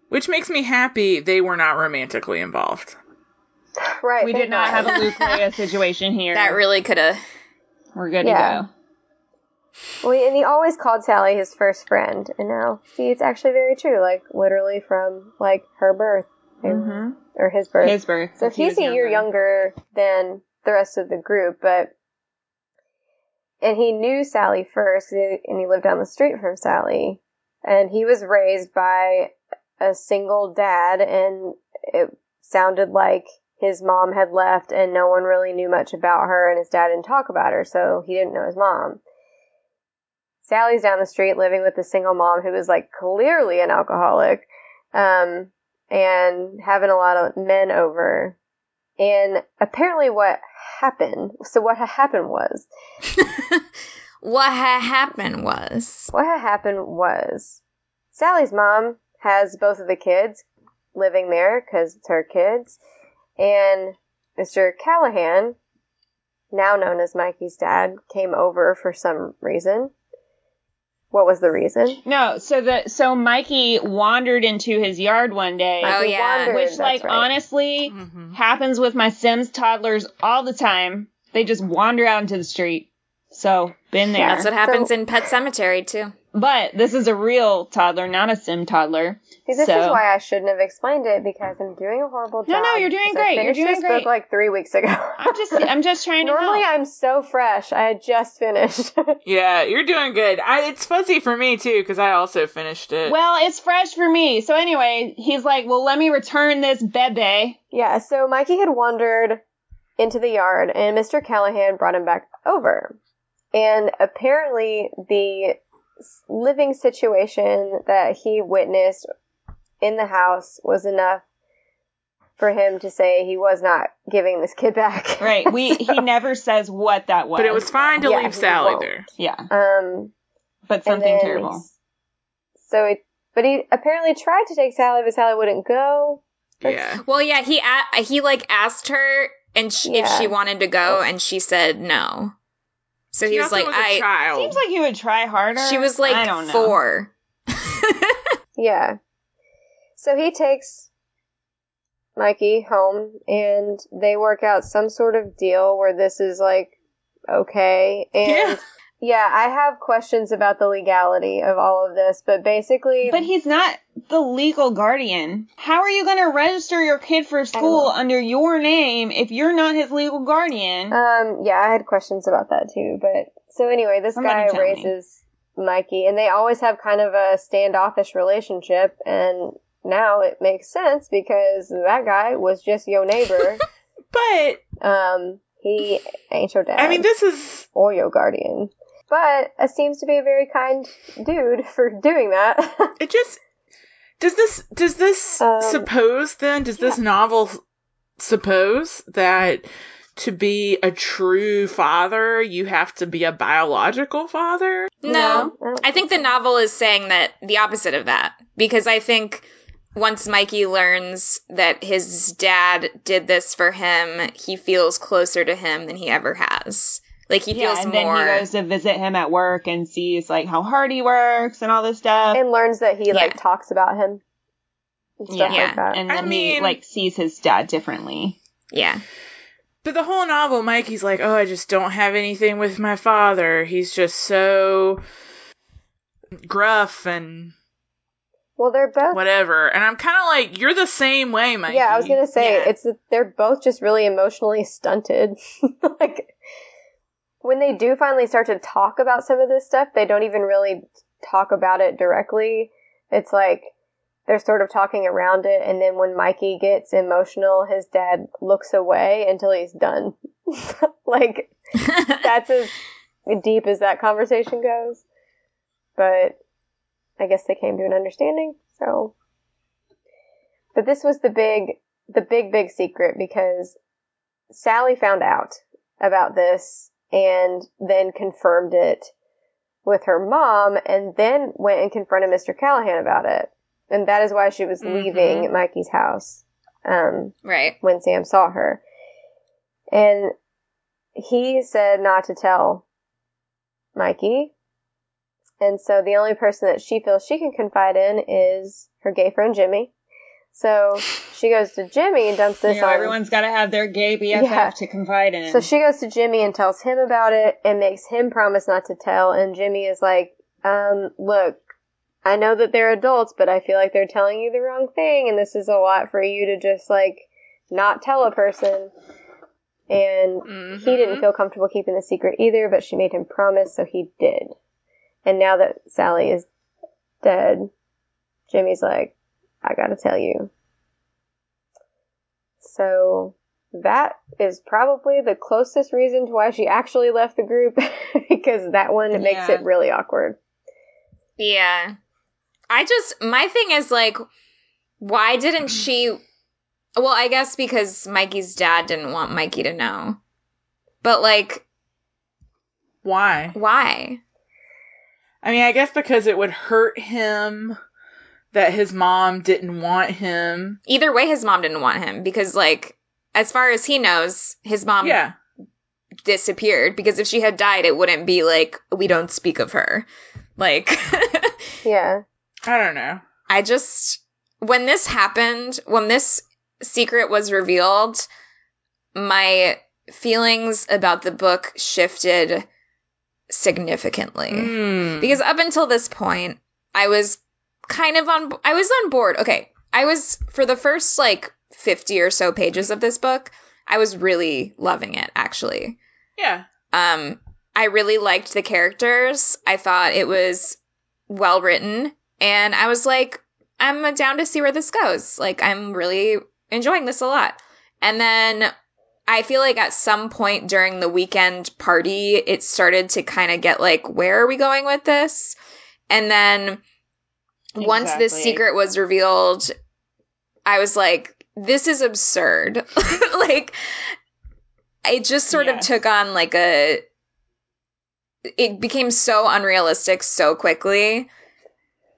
Which makes me happy they were not romantically involved. Right. We did not God. have a Luke Leia situation here. that really could have We're good Yeah. to go. Well, and he always called Sally his first friend, and now see, it's actually very true. Like literally from like her birth hmm or his birth. His birth. so if he's was a year younger than the rest of the group, but and he knew Sally first, and he lived down the street from Sally, and he was raised by a single dad, and it sounded like his mom had left, and no one really knew much about her, and his dad didn't talk about her, so he didn't know his mom. Sally's down the street living with a single mom who was like clearly an alcoholic, um, and having a lot of men over. And apparently, what happened? So what had happened was What ha- happened was what had happened was Sally's mom has both of the kids living there because it's her kids, and Mr. Callahan, now known as Mikey's dad, came over for some reason. What was the reason? No, so the so Mikey wandered into his yard one day, Oh, He yeah. wandered, which like right. honestly Mm-hmm. happens with my Sims toddlers all the time. They just wander out into the street. So been there. that's what happens So- in Pet Sematary too. But this is a real toddler, not a sim toddler. See, this So- is why I shouldn't have explained it because I'm doing a horrible job. No, no, you're doing great. I You're doing this great. book like three weeks ago. I'm just I'm just trying to Normally, help. I'm so fresh. I had just finished. Yeah, you're doing good. I, it's fuzzy for me too because I also finished it. Well, it's fresh for me. So anyway, he's like, "Well, let me return this bebe." yeah, so Mikey had wandered into the yard, and Mr. Callahan brought him back over. And apparently, the living situation that he witnessed in the house was enough for him to say he was not giving this kid back. Right. We he never says what that was. but it was fine to Yeah, leave Sally won't. there. Yeah, Um, but something then terrible. So it, but he apparently tried to take Sally, but Sally wouldn't go. Yeah. Well, yeah, he a- he like asked her and she, if she wanted to go, and she said no. So he She was like, was a I. child. Seems like he would try harder. She was like I don't know. four. Yeah. So he takes Mikey home and they work out some sort of deal where this is like okay. And Yeah. yeah, I have questions about the legality of all of this, but basically But he's not the legal guardian. How are you going to register your kid for school under your name if you're not his legal guardian? um yeah, I had questions about that too, but so anyway, this Somebody guy tell me. raises Mikey and they always have kind of a standoffish relationship and now it makes sense because that guy was just your neighbor. But um he ain't your dad. I mean, this is or your guardian. But uh, seems to be a very kind dude for doing that. it. Just does this does this Um, suppose then does this novel suppose that to be a true father you have to be a biological father? No. I think the novel is saying that the opposite of that because I think once Mikey learns that his dad did this for him, he feels closer to him than he ever has. Like he yeah, feels and more. then he goes to visit him at work and sees like how hard he works and all this stuff. and learns that he like talks about him. And stuff Yeah, like that. and I then he like sees his dad differently. yeah, But the whole novel, Mikey's like, oh, I just don't have anything with my father. He's just so gruff and well, they're both. whatever. And I'm kind of like, you're the same way, Mikey. Yeah, I was gonna say Yeah. it's they're both just really emotionally stunted. like when they do finally start to talk about some of this stuff, they don't even really talk about it directly. It's like they're sort of talking around it, and then when Mikey gets emotional, his dad looks away until he's done. like that's as deep as that conversation goes. But I guess they came to an understanding. So, but this was the big, the big, big secret because Sally found out about this and then confirmed it with her mom and then went and confronted Mr. Callahan about it. And that is why she was Mhm. leaving Mikey's house. Um, right. when Sam saw her. And he said not to tell Mikey. And so the only person that she feels she can confide in is her gay friend Jimmy. So she goes to Jimmy and dumps this You know, on. everyone's got to have their gay BFF Yeah. to confide in. So she goes to Jimmy and tells him about it and makes him promise not to tell. And Jimmy is like, um, look, I know that they're adults, but I feel like they're telling you the wrong thing. And this is a lot for you to just like not tell a person. And Mhm. he didn't feel comfortable keeping the secret either, but she made him promise, so he did. And now that Sally is dead, Jimmy's like, I gotta tell you. So that is probably the closest reason to why she actually left the group, because that one makes it really awkward. Yeah. I just my thing is like why didn't she Well, I guess because Mikey's dad didn't want Mikey to know. But like Why? why? I mean, I guess because it would hurt him that his mom didn't want him. Either way his mom didn't want him because like as far as he knows, his mom yeah. disappeared because if she had died it wouldn't be like we don't speak of her. Like Yeah. I don't know. I just when this happened, when this secret was revealed, my feelings about the book shifted significantly. Mm. Because up until this point, I was kind of on I was on board. Okay. I was for the first like 50 or so pages of this book, I was really loving it actually. Yeah. Um I really liked the characters. I thought it was well written and I was like I'm down to see where this goes. Like I'm really enjoying this a lot. And then I feel like at some point during the weekend party, it started to kind of get like, where are we going with this? And then once this secret was revealed, I was like, this is absurd. like, it just sort of took on like a. It became so unrealistic so quickly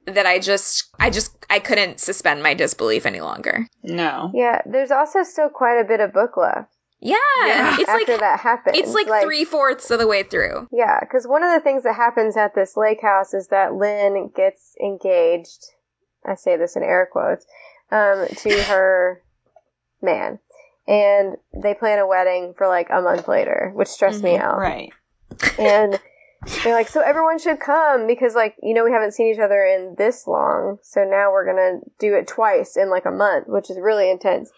that I just, I just, I couldn't suspend my disbelief any longer. No. Yeah, there's also still quite a bit of book left Yeah, Yeah. it's after like that happens. it's like, three fourths of the way through. Yeah, because one of the things that happens at this lake house is that Lynn gets engaged. I say this in air quotes um, to her man, and they plan a wedding for like a month later, which stressed me Mhm, out. Right. And they're like, so everyone should come because like you know we haven't seen each other in this long, so now we're gonna do it twice in like a month, which is really intense.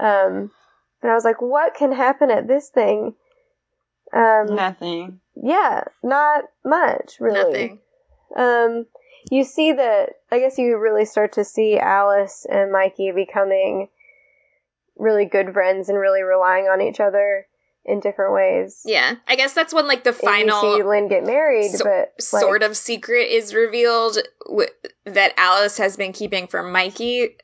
Um, but I was like, what can happen at this thing? Um, Nothing. yeah, not much really. Nothing. Um, you see that. I guess you really start to see Alice and Mikey becoming really good friends and really relying on each other in different ways. Yeah, I guess that's when like the And you final see Lynn get married, so- but like, sort of secret is revealed w- that Alice has been keeping from Mikey.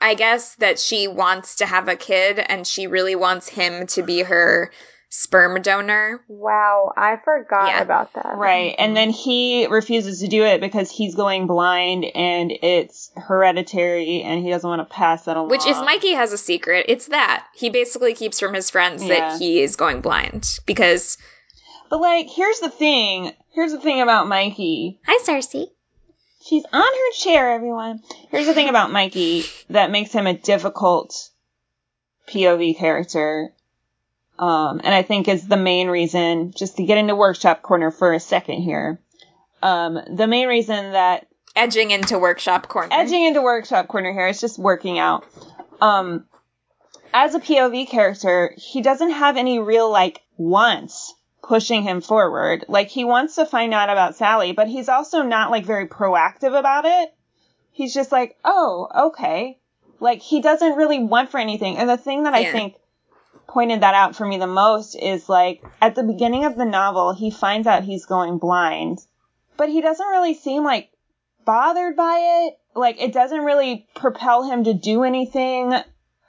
I guess that she wants to have a kid and she really wants him to be her sperm donor. Wow, I forgot Yeah. about that. Right. And then he refuses to do it because he's going blind and it's hereditary and he doesn't want to pass that along. Which, if Mikey has a secret, it's that. He basically keeps from his friends Yeah. that he is going blind because. But like, here's the thing. Here's the thing about Mikey. Hi, Cersei. She's on her chair, everyone. Here's the thing about Mikey that makes him a difficult POV character. Um, and I think is the main reason, just to get into workshop corner for a second here. Um, the main reason that Edging into workshop corner. edging into workshop corner here. It's just working out. Um, as a POV character, he doesn't have any real like wants pushing him forward. Like he wants to find out about Sally, but he's also not like very proactive about it. He's just like, oh, okay. Like he doesn't really want for anything. And the thing that I think pointed that out for me the most is like at the beginning of the novel, he finds out he's going blind, but he doesn't really seem like bothered by it. Like it doesn't really propel him to do anything.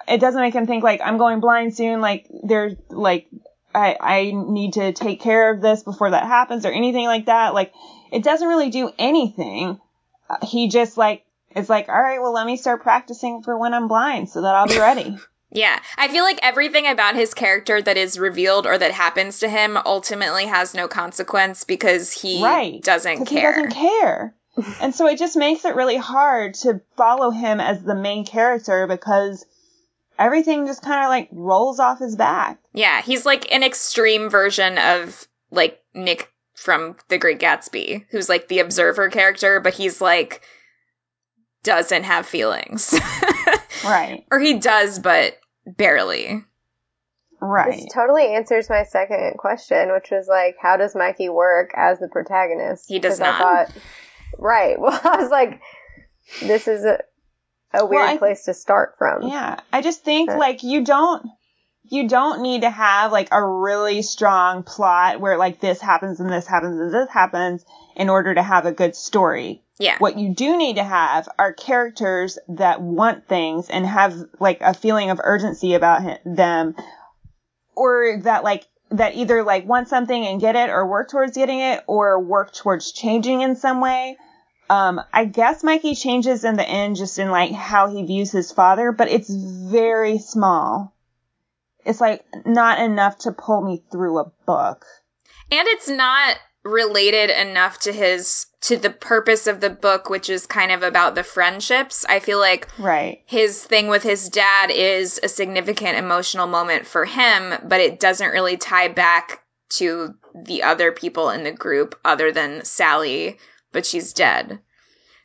It doesn't make him think like I'm going blind soon. Like there's like I I need to take care of this before that happens or anything like that. Like it doesn't really do anything. Uh, he just like is like all right, well let me start practicing for when I'm blind so that I'll be ready. Yeah. I feel like everything about his character that is revealed or that happens to him ultimately has no consequence because he right. doesn't care. He doesn't care. and so it just makes it really hard to follow him as the main character because everything just kind of like rolls off his back. Yeah, he's like an extreme version of like Nick from The Great Gatsby, who's like the observer character, but he's like doesn't have feelings. Right. or he does, but barely. Right. This totally answers my second question, which was like, how does Mikey work as the protagonist? He does 'Cause I not. thought, right. Well, I was like, this is a, a weird I- place to start from. Yeah. I just think Okay. like you don't you don't need to have like a really strong plot where like this happens and this happens and this happens in order to have a good story. Yeah. What you do need to have are characters that want things and have like a feeling of urgency about hi- them or that like that either like want something and get it or work towards getting it or work towards changing in some way. Um, I guess Mikey changes in the end just in like how he views his father, but it's very small. It's like not enough to pull me through a book. And it's not related enough to his to the purpose of the book, which is kind of about the friendships. I feel like Right. his thing with his dad is a significant emotional moment for him, but it doesn't really tie back to the other people in the group other than Sally, but she's dead.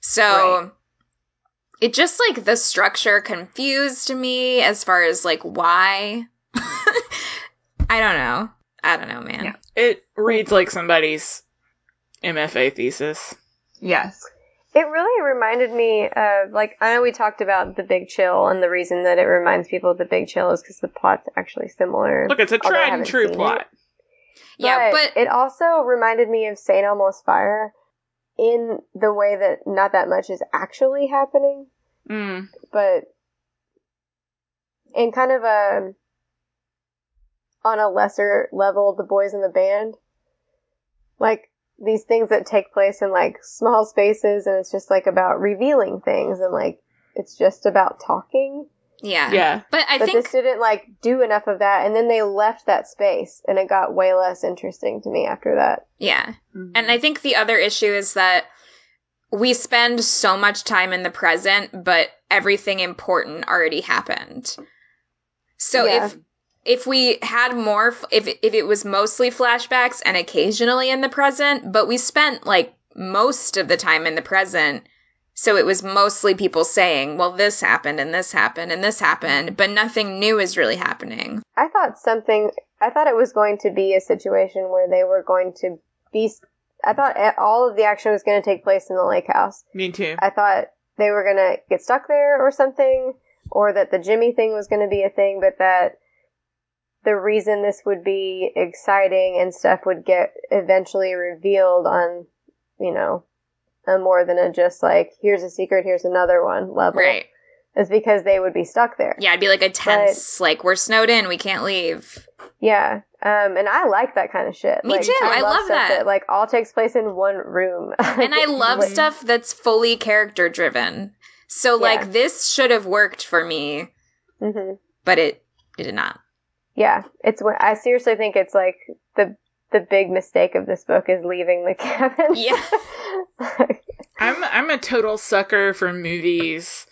So Right. it just like the structure confused me as far as like why. I don't know. I don't know, man. Yeah. It reads like somebody's MFA thesis. Yes. It really reminded me of like I know we talked about the Big Chill, and the reason that it reminds people of the Big Chill is because the plot's actually similar. Look, it's a tried and true seen it. plot. Yeah, but it also reminded me of Saint Elmo's Fire in the way that not that much is actually happening, Mm. but in kind of a on a lesser level, the boys in the band, like these things that take place in like small spaces, and it's just like about revealing things, and like it's just about talking. Yeah. Yeah. But I but think this didn't like do enough of that, and then they left that space, and it got way less interesting to me after that. yeah. Mm-hmm. And I think the other issue is that we spend so much time in the present, but everything important already happened. So Yeah. if if we had more, f- if if it was mostly flashbacks and occasionally in the present, but we spent like most of the time in the present, so it was mostly people saying, "Well, this happened and this happened and this happened," but nothing new is really happening. I thought something. I thought it was going to be a situation where they were going to be. I thought all of the action was going to take place in the lake house. Me too. I thought they were going to get stuck there or something, or that the Jimmy thing was going to be a thing, but that the reason this would be exciting and stuff would get eventually revealed on, you know, a more than a just like, here's a secret, here's another one level. Right. Is because they would be stuck there. Yeah, it'd be like a tense, like we're snowed in, we can't leave. Yeah. Um, and I like that kind of shit. Me Like, too. I love stuff that. Like all takes place in one room. And I love Like, stuff that's fully character driven. So Yeah. like this should have worked for me, mhm. but it it did not. Yeah, it's. I seriously think it's like the the big mistake of this book is leaving the cabin. Yeah. I'm I'm a total sucker for movies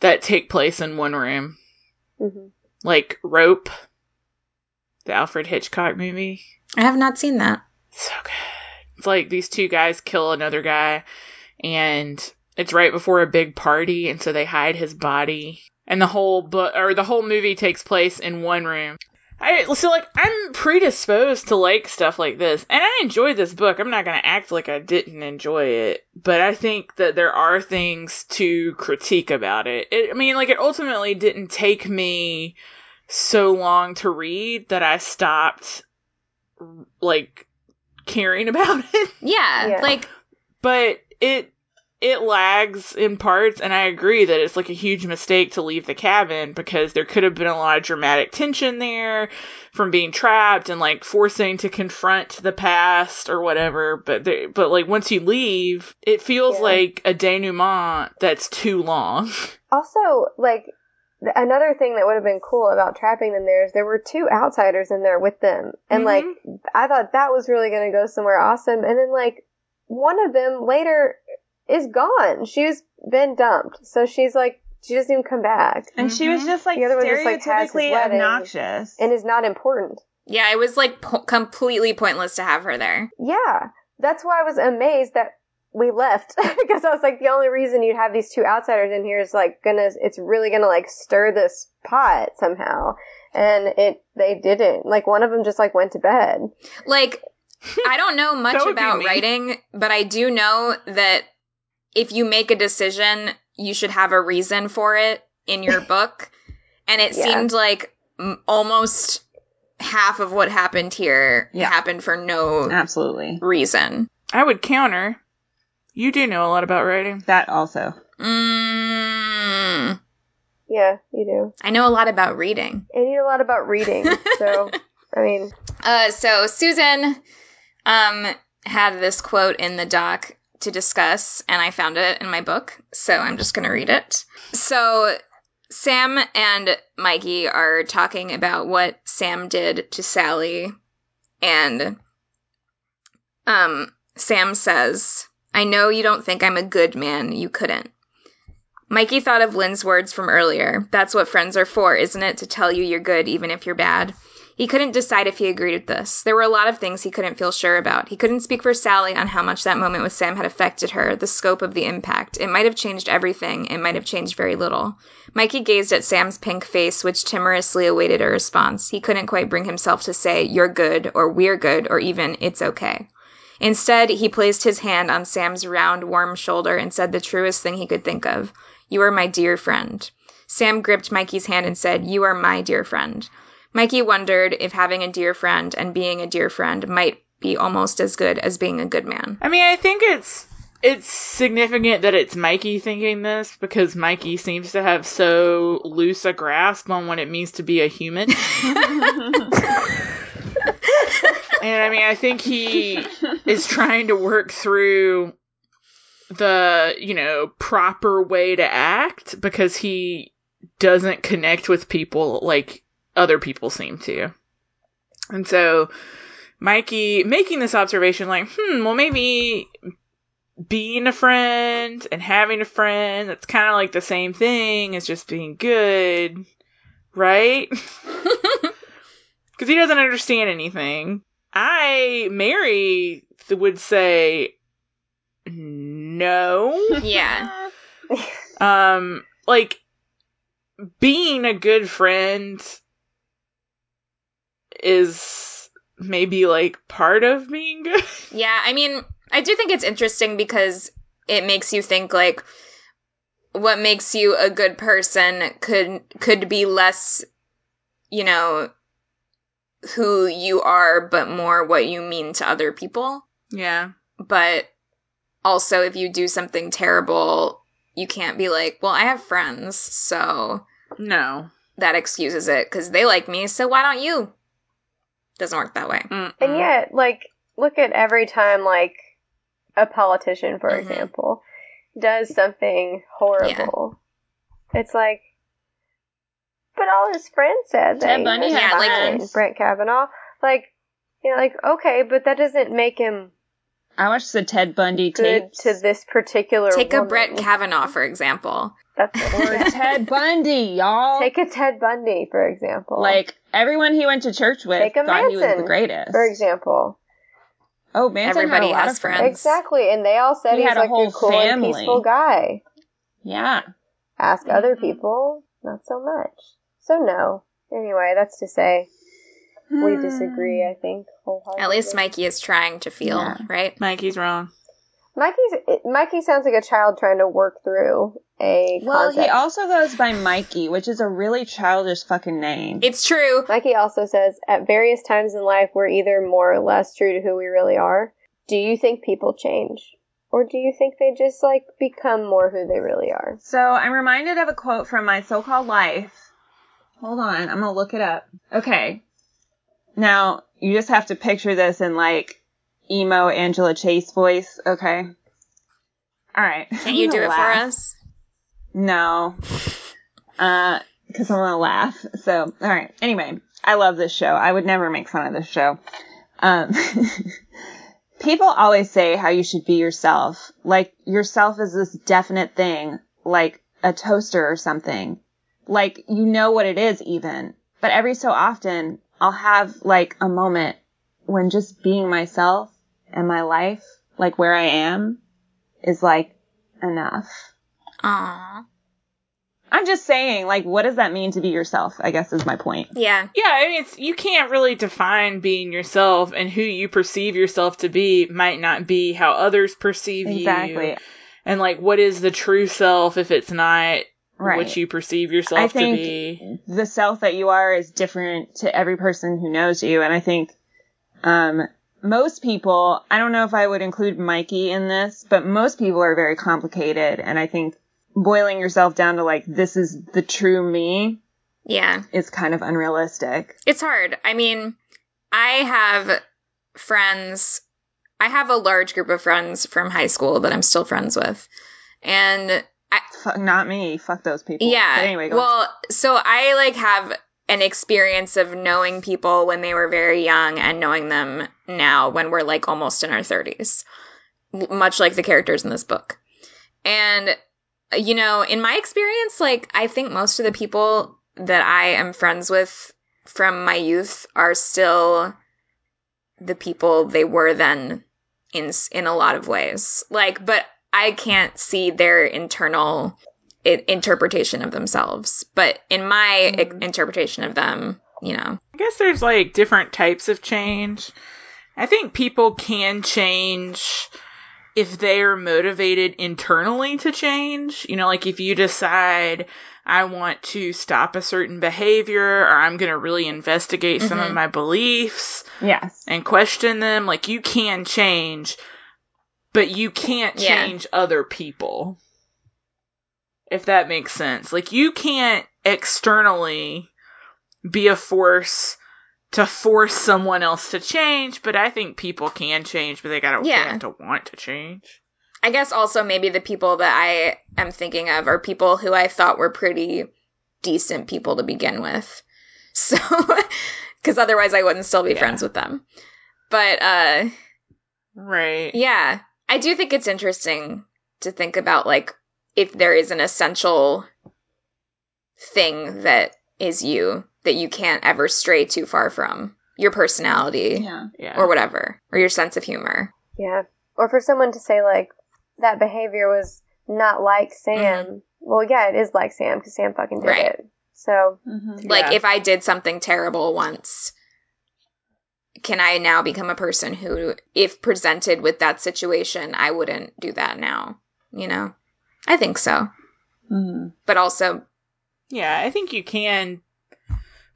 that take place in one room. Mhm. Like Rope, the Alfred Hitchcock movie. I have not seen that. So good. It's like these two guys kill another guy, and it's right before a big party, and so they hide his body. And the whole book or the whole movie takes place in one room. I so like I'm predisposed to like stuff like this, and I enjoyed this book. I'm not gonna act like I didn't enjoy it, but I think that there are things to critique about it. it I mean, like it ultimately didn't take me so long to read that I stopped like caring about it Yeah, Yeah. like but it it lags in parts and i agree that it's like a huge mistake to leave the cabin because there could have been a lot of dramatic tension there from being trapped and like forcing to confront the past or whatever but they, but like once you leave it feels Yeah. like a denouement that's too long Also, like th- another thing that would have been cool about trapping them there is there were two outsiders in there with them, and Mhm. like I thought that was really going to go somewhere awesome, and then like one of them later is gone. She's been dumped, so she's like she doesn't even come back, And she was Mhm. just like The other one just, like, has his stereotypically wedding obnoxious. and is not important. yeah, it was like po- completely pointless to have her there. Yeah, that's why I was amazed that we left because I was like, the only reason you'd have these two outsiders in here is like gonna, it's really gonna like stir this pot somehow, and it they didn't. Like one of them just like went to bed. Like I don't know much That would be about writing, but I do know that if you make a decision, you should have a reason for it in your book. And it Yeah. seemed like m- almost half of what happened here Yeah. happened for no Absolutely. reason. i would counter you do know a lot about writing That also. Mm, Yeah, you do. I know a lot about reading. I you know a lot about reading, so I mean, Uh, so Susan um, had this quote in the doc to discuss, and I found it in my book, so I'm just going to read it. So Sam and Mikey are talking about what Sam did to Sally, and um, Sam says, I know you don't think I'm a good man. You couldn't. Mikey thought of Lynn's words from earlier. That's what friends are for, isn't it? To tell you you're good even if you're bad. He couldn't decide if he agreed with this. There were a lot of things he couldn't feel sure about. He couldn't speak for Sally on how much that moment with Sam had affected her, the scope of the impact. It might have changed everything, it might have changed very little. Mikey gazed at Sam's pink face, which timorously awaited a response. He couldn't quite bring himself to say, You're good, or We're good, or even, It's okay. Instead, he placed his hand on Sam's round, warm shoulder and said the truest thing he could think of You are my dear friend. Sam gripped Mikey's hand and said, You are my dear friend. Mikey wondered if having a dear friend and being a dear friend might be almost as good as being a good man. I mean, I think it's it's significant that it's Mikey thinking this because Mikey seems to have so loose a grasp on what it means to be a human. and I mean, I think he is trying to work through the, you know, proper way to act because he doesn't connect with people like other people seem to. And so Mikey making this observation like, hmm, well maybe being a friend and having a friend, that's kind of like the same thing as just being good, right? Because he doesn't understand anything. I, Mary, would say no. Yeah. Um, like, being a good friend is maybe like part of being good. Yeah, I mean, I do think it's interesting because it makes you think like what makes you a good person could could be less you know who you are but more what you mean to other people. Yeah. But also if you do something terrible, you can't be like, "Well, I have friends, so No. that excuses it cuz they like me, so why don't you?" Doesn't work that way. Mm-mm. And yet, like, look at every time, like, a politician, for Mhm. example, does something horrible. It's like, but all his friends said that Ted Bundy had fine. friends. Brett Kavanaugh, like, you know, like, okay, but that doesn't make him I watched the Ted Bundy good tapes. to this particular Take a. Brett Kavanaugh for example. That's or Ted Bundy, y'all. Take a Ted Bundy, for example. like everyone he went to church with Take a thought he was the greatest. for example. oh, Manson Everybody had a lot has of friends. friends. Exactly, and they all said He he's had a like whole a cool family. and peaceful guy. Yeah. Ask other mm-hmm. people, not so much. So no. Anyway, that's to say, we hmm. disagree. I think wholeheartedly. At least Mikey is trying to feel, Yeah. right? Mikey's wrong. Mikey's it- Mikey sounds like a child trying to work through a Well, he also goes by Mikey, which is a really childish fucking name. It's true. Mikey also says, at various times in life, we're either more or less true to who we really are. Do you think people change? Or do you think they just, like, become more who they really are? So I'm reminded of a quote from my so-called life. Hold on, I'm gonna look it up. Okay. Now, you just have to picture this in like emo Angela Chase voice, okay? Alright. Can't you do it for us? No. Uh, cause I'm gonna laugh. So, alright. Anyway, I love this show. I would never make fun of this show. Um, people always say how you should be yourself. Like, yourself is this definite thing, like a toaster or something. Like, you know what it is even. But every so often, I'll have like a moment when just being myself and my life, like where I am, is like enough. Aww. I'm just saying, like, what does that mean to be yourself? I guess is my point. Yeah. Yeah, I mean, it's you can't really define being yourself, and who you perceive yourself to be might not be how others perceive Exactly. you. Exactly. And like, what is the true self if it's not Right. what you perceive yourself I to be? the self that you are is different to every person who knows you. And I think, um, most people, I don't know if I would include Mikey in this, but most people are very complicated. And I think boiling yourself down to like, this is the true me Yeah. is kind of unrealistic. It's hard. I mean, I have friends, I have a large group of friends from high school that I'm still friends with. And Fuck, not me. Fuck those people. yeah. But anyway, go well, so I like have an experience of knowing people when they were very young and knowing them now when we're like almost in our 30s, much like the characters in this book. And, you know, in my experience, like, I think most of the people that I am friends with from my youth are still the people they were then in in a lot of ways. Like, but I can't see their internal I- interpretation of themselves. But in my Mhm. interpretation of them, you know, I guess there's like different types of change. I think people can change if they're motivated internally to change. You know, like if you decide I want to stop a certain behavior or I'm going to really investigate some of Mhm. my beliefs Yes. and question them, like you can change, but you can't Yeah. change other people. If that makes sense. Like you can't externally be a force to force someone else to change, but I think people can change, but they gotta Yeah. want to want to change. I guess also maybe the people that I am thinking of are people who I thought were pretty decent people to begin with. So, because otherwise I wouldn't still be Yeah. friends with them. But, uh, Right. yeah, I do think it's interesting to think about like if there is an essential thing that is you that you can't ever stray too far from your personality Yeah. Yeah. or whatever, or your sense of humor. Yeah. Or for someone to say, like, that behavior was not like Sam. Well, yeah, it is like Sam because Sam fucking did Right. it. So, Mm-hmm. Like Yeah. if I did something terrible once, can I now become a person who, if presented with that situation, I wouldn't do that now? You know? I think so. Mm-hmm. But also, yeah, I think you can,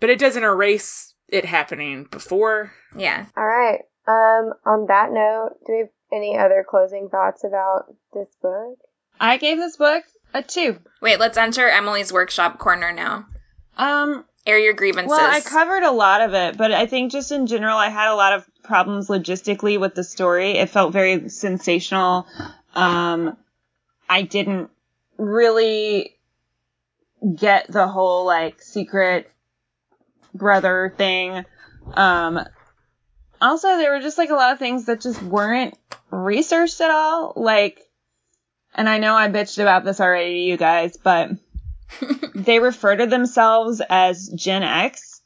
but it doesn't erase it happening before. yeah. all right. Um, on that note, do we have any other closing thoughts about this book? I gave this book a two. Wait, let's enter Emily's workshop corner now. Um, Air your grievances. well, I covered a lot of it, but I think just in general, I had a lot of problems logistically with the story. It felt very sensational. Um, I didn't really get the whole like secret brother thing. Um, also, there were just like a lot of things that just weren't researched at all. Like, and I know I bitched about this already to you guys, but they refer to themselves as Gen X.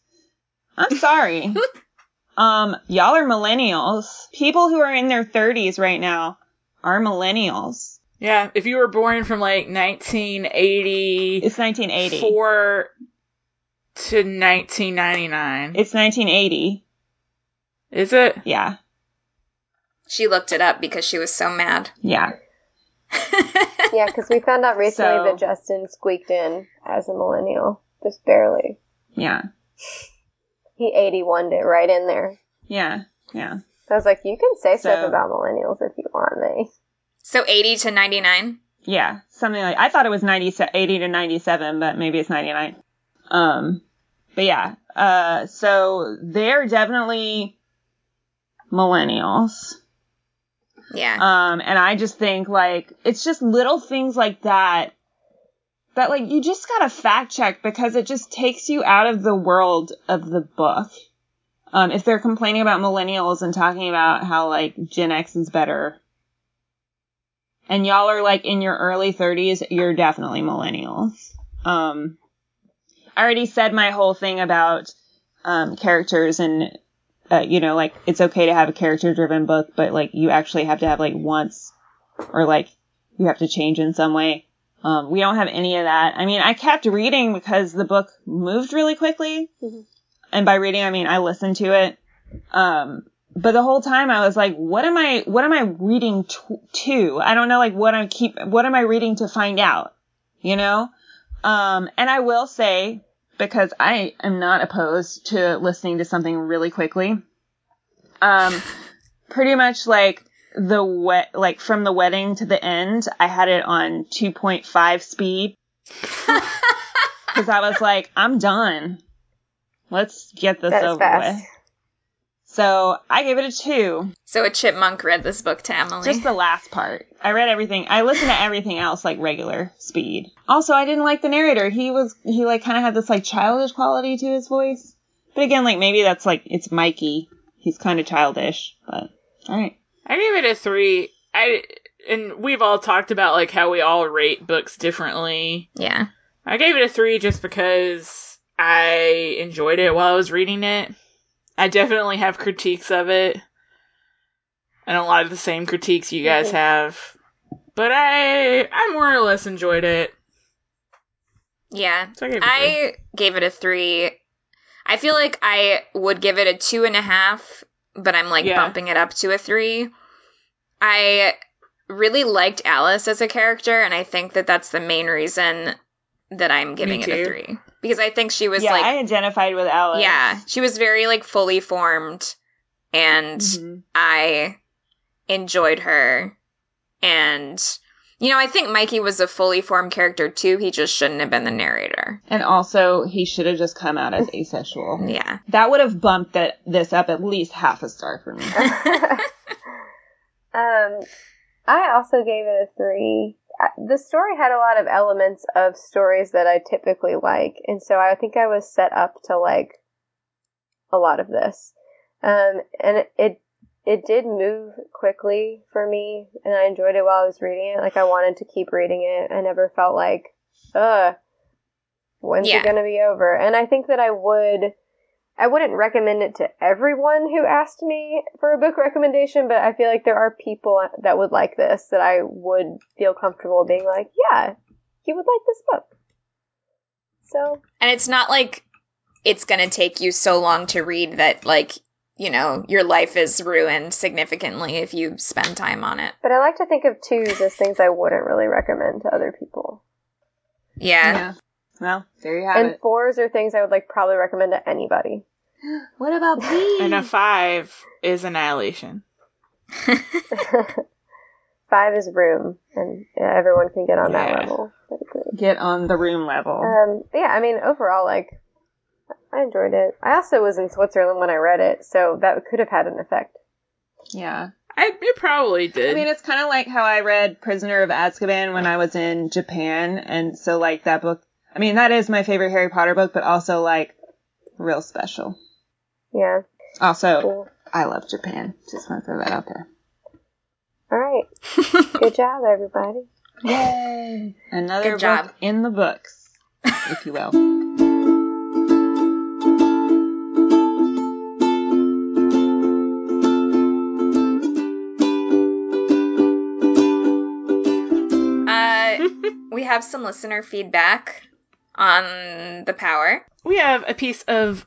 I'm sorry. um, y'all are millennials. People who are in their 30s right now are millennials. Yeah, if you were born from like 1980, It's 1980. To 1999, It's 1980. is it? Yeah. she looked it up because she was so mad. Yeah. Yeah, because we found out recently So- that Justin squeaked in as a millennial. Just barely. Yeah. He 81'd it right in there. Yeah. Yeah. I was like, you can say stuff about millennials if you want, me. so 80 to 99? Yeah. Something like, I thought it was 90, 80 to 97, but maybe it's 99. Um, but yeah. Uh, so they're definitely millennials. Yeah. Um, and I just think like it's just little things like that that like you just gotta fact check because it just takes you out of the world of the book. Um, if they're complaining about millennials and talking about how like Gen X is better, and y'all are like in your early 30s, you're definitely millennials. Um, I already said my whole thing about um, characters and uh, you know, like it's okay to have a character driven book, but like you actually have to have like once or like you have to change in some way. Um, we don't have any of that. I mean, I kept reading because the book moved really quickly. Mhm. And by reading, I mean, I listened to it. Um, but the whole time I was like, what am I, what am I reading to? to? I don't know, like what I'm keep, what am I reading to find out? You know? Um, and I will say, because I am not opposed to listening to something really quickly. Um, pretty much like the wet, like from the wedding to the end, I had it on 2.5 speed because I was like, I'm done. Let's get this That's over fast. with. So I gave it a two. so a chipmunk read this book to Emily. Just the last part. I read everything. I listened to everything else like regular speed. Also, I didn't like the narrator. He was he like kind of had this like childish quality to his voice. But again, like maybe that's like it's Mikey. He's kind of childish, but all right. I gave it a three. I and we've all talked about like how we all rate books differently. yeah. I gave it a three just because I enjoyed it while I was reading it. I definitely have critiques of it. And a lot of the same critiques you guys have. But I I more or less enjoyed it. Yeah. So I gave it a three. I gave it a three. I feel like I would give it a two and a half, but I'm like Yeah. bumping it up to a three. I really liked Alice as a character, and I think that that's the main reason that I'm giving it a three because I think she was yeah, like, I identified with Alice. yeah, she was very like fully formed, and Mhm. I enjoyed her. And, you know, I think Mikey was a fully formed character too. He just shouldn't have been the narrator. And also, he should have just come out as asexual. Yeah. That would have bumped that this up at least half a star for me. um, I also gave it a three. The story had a lot of elements of stories that I typically like, and so I think I was set up to like a lot of this. Um, and it, it it did move quickly for me, and I enjoyed it while I was reading it. Like I wanted to keep reading it. I never felt like, ugh, when's Yeah. it gonna be over? And I think that I would. I wouldn't recommend it to everyone who asked me for a book recommendation, but I feel like there are people that would like this that I would feel comfortable being like, yeah, you would like this book. So, And it's not like it's going to take you so long to read that, like, you know, your life is ruined significantly if you spend time on it. but I like to think of twos as things I wouldn't really recommend to other people. Yeah. Well, there you have it. And fours are things I would like probably recommend to anybody. What about B? And a five is annihilation. Five is room, and yeah, everyone can get on that level. Get on the room level. Um, yeah, I mean, overall, like, I enjoyed it. I also was in Switzerland when I read it, so that could have had an effect. yeah. I it probably did. I mean, it's kind of like how I read Prisoner of Azkaban when I was in Japan, and so like that book. I mean, that is my favorite Harry Potter book, but also like real special. Yeah, Also, cool. I love Japan. Just want to throw that out there. All right. Good job, everybody. Yay! Another Good job. book in the books, if you will. Uh, we have some listener feedback on the power. we have a piece of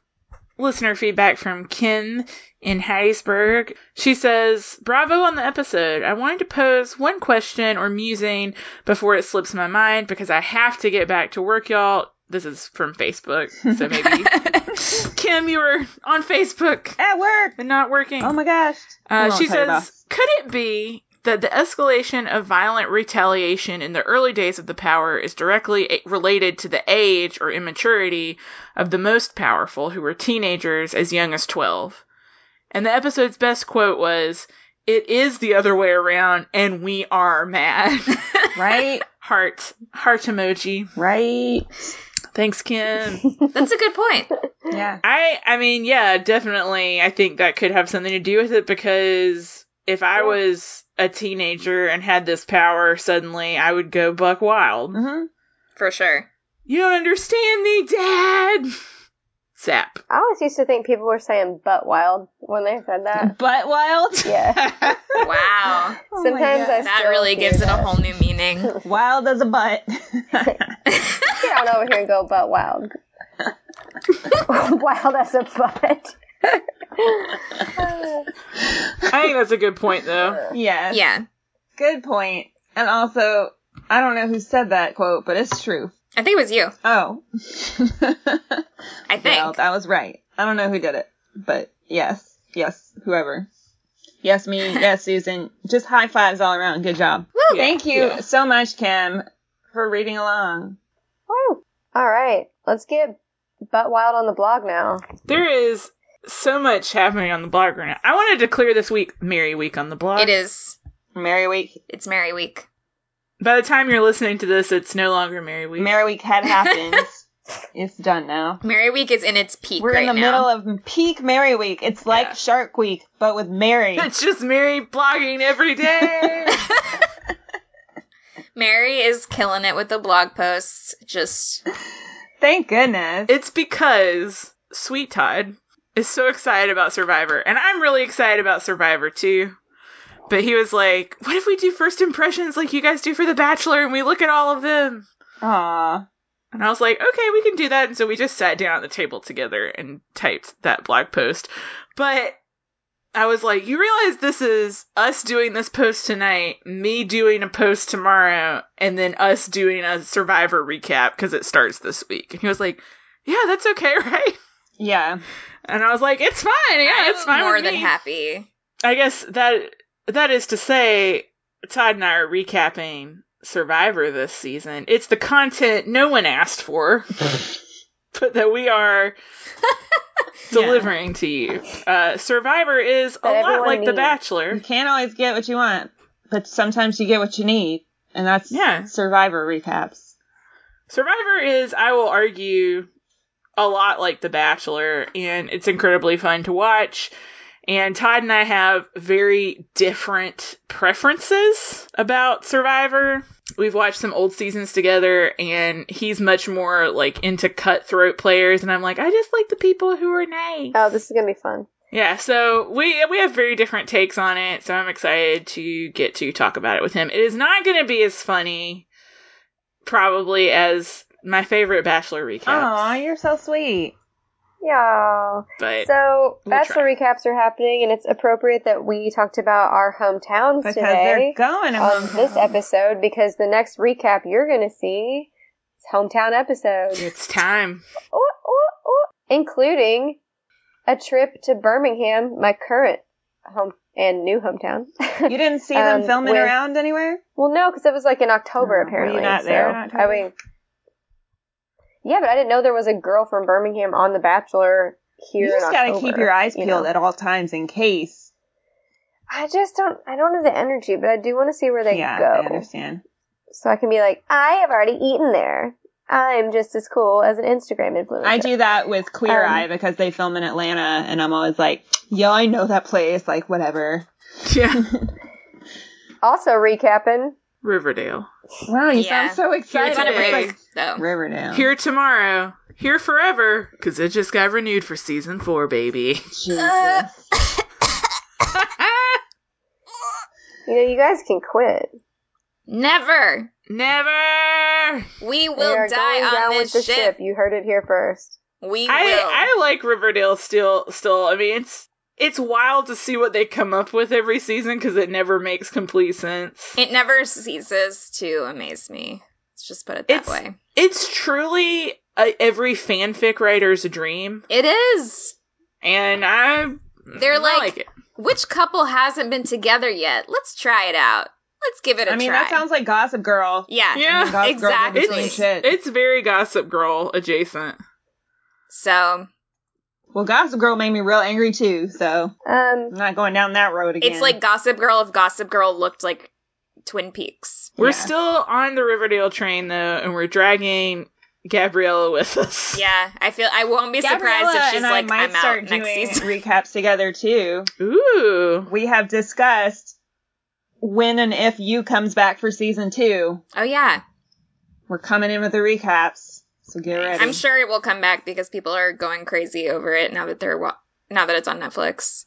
listener feedback from Kim in Hattiesburg. She says, Bravo on the episode. I wanted to pose one question or musing before it slips my mind because I have to get back to work, y'all. This is from Facebook, so maybe Kim, you were on Facebook At work. and not working. Oh my gosh. Uh, she tell says, could it be that the escalation of violent retaliation in the early days of the power is directly related to the age or immaturity of the most powerful, who were teenagers as young as 12? And the episode's best quote was, It is the other way around, and we are mad. Right? heart. Heart emoji. right. Thanks, Kim. That's a good point. Yeah. I I mean, yeah, definitely. I think that could have something to do with it because if I was a teenager and had this power suddenly, I would go buck wild. hmm For sure. You don't understand me, Dad. Sap. I always used to think people were saying butt wild when they said that. Butt wild. Yeah. Wow. Oh Sometimes I That really hear gives it a whole new meaning. wild as a butt. Get on over here and go butt wild. wild as a butt. I think that's a good point, though. yes. yeah. Good point. And also, I don't know who said that quote, but it's true. I think it was you. Oh. I think. Well, that was right. I don't know who did it, but yes, yes, whoever. Yes, me. Yes, Susan. Just high fives all around. Good job. Woo! Thank you Yeah. so much, Kim, for reading along. Woo. All right. Let's get butt wild on the blog now. There is so much happening on the blog right now. I wanted to clear this week, Merry Week on the blog. It is. Merry Week. It's Merry Week. By the time you're listening to this, it's no longer Merry Week. Merry Week had happened. it's done now. Merry Week is in its peak We're right in the now. middle of peak Merry Week. It's like Yeah. Shark Week, but with Mary. it's just Mary blogging every day. Mary is killing it with the blog posts. Just Thank goodness. It's because Sweet Todd is so excited about Survivor, and I'm really excited about Survivor too. But he was like, "What if we do first impressions like you guys do for The Bachelor, and we look at all of them?" Aw. And I was like, "Okay, we can do that." And so we just sat down at the table together and typed that blog post. But I was like, "You realize this is us doing this post tonight, me doing a post tomorrow, and then us doing a Survivor recap because it starts this week." And he was like, "Yeah, that's okay, right?" Yeah. And I was like, "It's fine. Yeah, I'm it's fine more with than me." happy. I guess that that is to say, Todd and I are recapping Survivor this season. It's the content no one asked for, but that we are delivering to you. Uh, Survivor is a lot everyone like The. Bachelor. You can't always get what you want, but sometimes you get what you need. And that's Yeah. Survivor recaps. Survivor is, I will argue, a lot like The Bachelor, and it's incredibly fun to watch. And Todd and I have very different preferences about Survivor. We've watched some old seasons together, and he's much more like into cutthroat players, and I'm like, I just like the people who are nice. Oh, this is gonna be fun. Yeah, so we we have very different takes on it, so I'm excited to get to talk about it with him. It is not going to be as funny, probably, as my favorite Bachelor recaps, Aw, you're so sweet. Yeah. but So, we'll Bachelor try. recaps are happening, and it's appropriate that we talked about our hometowns Because today they're going to on hometown. this episode because the next recap you're going to see is hometown episode, it's time. Ooh, ooh, ooh. including a trip to Birmingham, my current home and new hometown. You didn't see them Um, filming with- around anywhere? well, no, because it was like in October Oh, were you apparently. not there in October? I mean, yeah, but I didn't know there was a girl from Birmingham on The Bachelor here. You just gotta October, keep your eyes you peeled know. at all times in case. I just don't. I don't have the energy, but I do want to see where they yeah, go, I understand. so I can be like, I have already eaten there. I'm just as cool as an Instagram influencer. I do that with Queer Um, Eye because they film in Atlanta, and I'm always like, "Yo, I know that place." Like, whatever. Yeah, Also recapping. Riverdale. Wow, you Yeah. sound so excited. It's on today. break, though. Riverdale. Here tomorrow, here forever, because it just got renewed for season four, baby. Jesus. You know, you guys can quit. Never. Never. We We will are die going on down this with the ship. You heard it here first. We I will. I like Riverdale still. Still, I mean, it's it's wild to see what they come up with every season because it never makes complete sense. It never ceases to amaze me. Let's just put it that It's- way. It's truly a, every fanfic writer's dream, It is. and I They're I like- it. Which couple hasn't been together yet? Let's try it out. Let's give it a I mean, try. that sounds like Gossip Girl. yeah. Yeah. I mean, Gossip Girl did the exactly. shit. It's very Gossip Girl adjacent. So Well, Gossip Girl made me real angry too, so Um, I'm not going down that road again. it's like Gossip Girl if Gossip Girl looked like Twin Peaks. We're Yeah. still on the Riverdale train though, and we're dragging Gabriella with us. Yeah, I feel I won't be surprised Gabriella if she's and like, I might I'm out start next doing season. recaps together too. Ooh. We have discussed when and if you comes back for season two. Oh yeah, We're coming in with the recaps, so get ready. I'm sure it will come back because people are going crazy over it now that they're wa- now that it's on Netflix.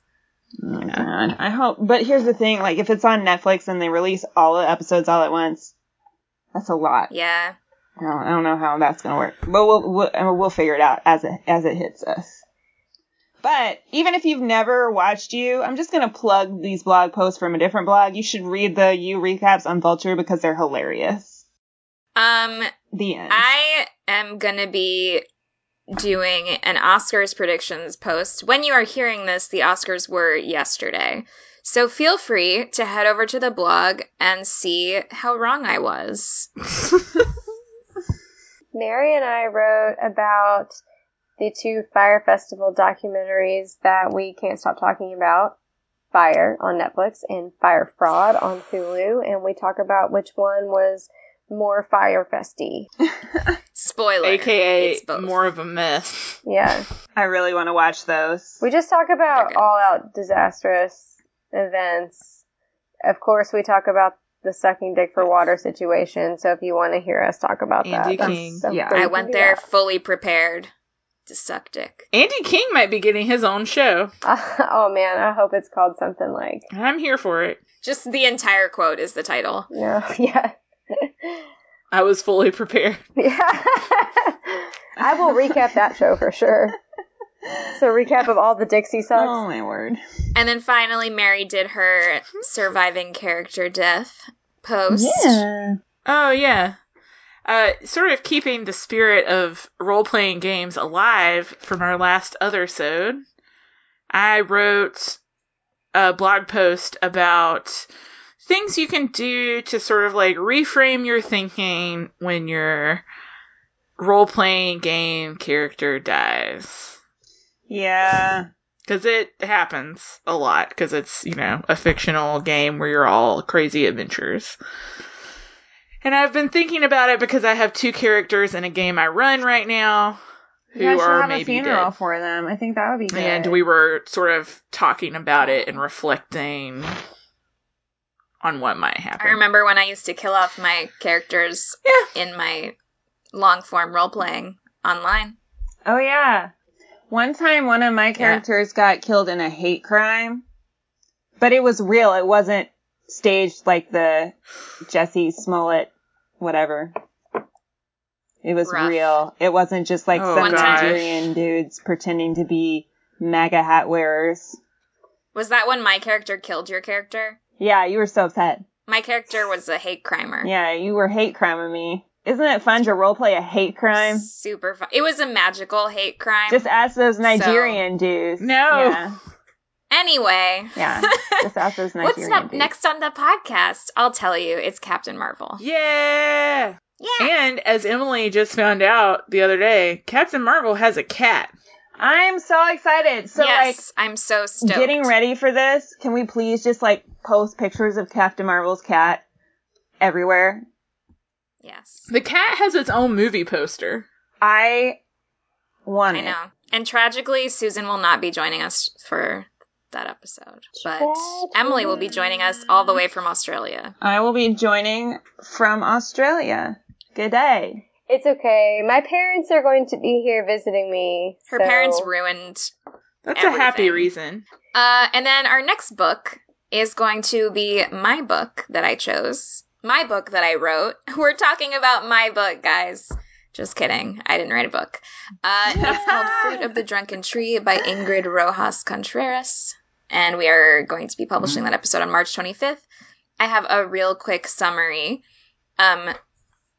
Oh, God. I hope. But here's the thing: like, if it's on Netflix and they release all the episodes all at once, that's a lot. Yeah, I don't, I don't know how that's gonna work, but we'll we'll, we'll figure it out as it as it hits us. But even if you've never watched you, I'm just gonna plug these blog posts from a different blog. You should read the you recaps on Vulture because they're hilarious. Um, The end. I am gonna be doing an Oscars predictions post. When you are hearing this, the Oscars were yesterday. So feel free to head over to the blog and see how wrong I was. Mary and I wrote about the two Fyre Festival documentaries that we can't stop talking about. Fyre on Netflix and Fyre Fraud on Hulu, and we talk about which one was more Fyre festy. Spoiler. AKA it's more of a mess. Yeah. I really want to watch those. We just talk about all out disastrous events. Of course, we talk about the sucking dick for water situation. So if you want to hear us talk about Andy that, King. that's- Yeah. I went there that. fully prepared to suck dick. Andy King might be getting his own show. oh man, I hope it's called something like I'm here for it. Just the entire quote is the title. Yeah, yeah, I was fully prepared. yeah. I will recap that show for sure. So recap of all the Dixie sucks. Oh my word. And then finally, Mary did her surviving character death post. Yeah. Oh yeah. Uh, sort of keeping the spirit of role playing games alive from our last Othersode, I wrote a blog post about things you can do to sort of like reframe your thinking when your role playing game character dies. Yeah. Because it happens a lot, because it's, you know, a fictional game where you're all crazy adventurers. And I've been thinking about it because I have two characters in a game I run right now who should are have maybe a funeral dead. for them. I think that would be good. And we were sort of talking about it and reflecting on what might happen. I remember when I used to kill off my characters Yeah. in my long form role playing online. Oh yeah. One time one of my characters got killed in a hate crime. But it was real. It wasn't staged like the Jussie Smollett whatever. It was Rough. real. It wasn't just like Oh, some. Nigerian dudes pretending to be MAGA hat wearers. Was that when my character killed your character? Yeah, you were so upset. My character was a hate crimer. Yeah, you were hate criming me. Isn't it fun to roleplay a hate crime? Super fun. It was a magical hate crime. Just ask those Nigerian dudes. No. Yeah. anyway. Yeah. Just ask those What's Nigerian up dudes. next on the podcast? I'll tell you. It's Captain Marvel. Yeah! Yeah. And as Emily just found out the other day, Captain Marvel has a cat. I'm so excited. So yes, I'm so stoked. getting ready for this, can we please just like post pictures of Captain Marvel's cat everywhere? Yes. The cat has its own movie poster. I want I it. know. And tragically, Susan will not be joining us for that episode. But Tragedy. Emily will be joining us all the way from Australia. I will be joining from Australia. Good day. It's okay. My parents are going to be here visiting me. Her so- parents ruined. That's a happy reason. Uh, and then our next book is going to be my book that I chose. My book that I wrote. We're talking about my book, guys. Just kidding. I didn't write a book. Uh, it's called Fruit of the Drunken Tree by Ingrid Rojas Contreras. And we are going to be publishing that episode on March 25th. I have a real quick summary. Um,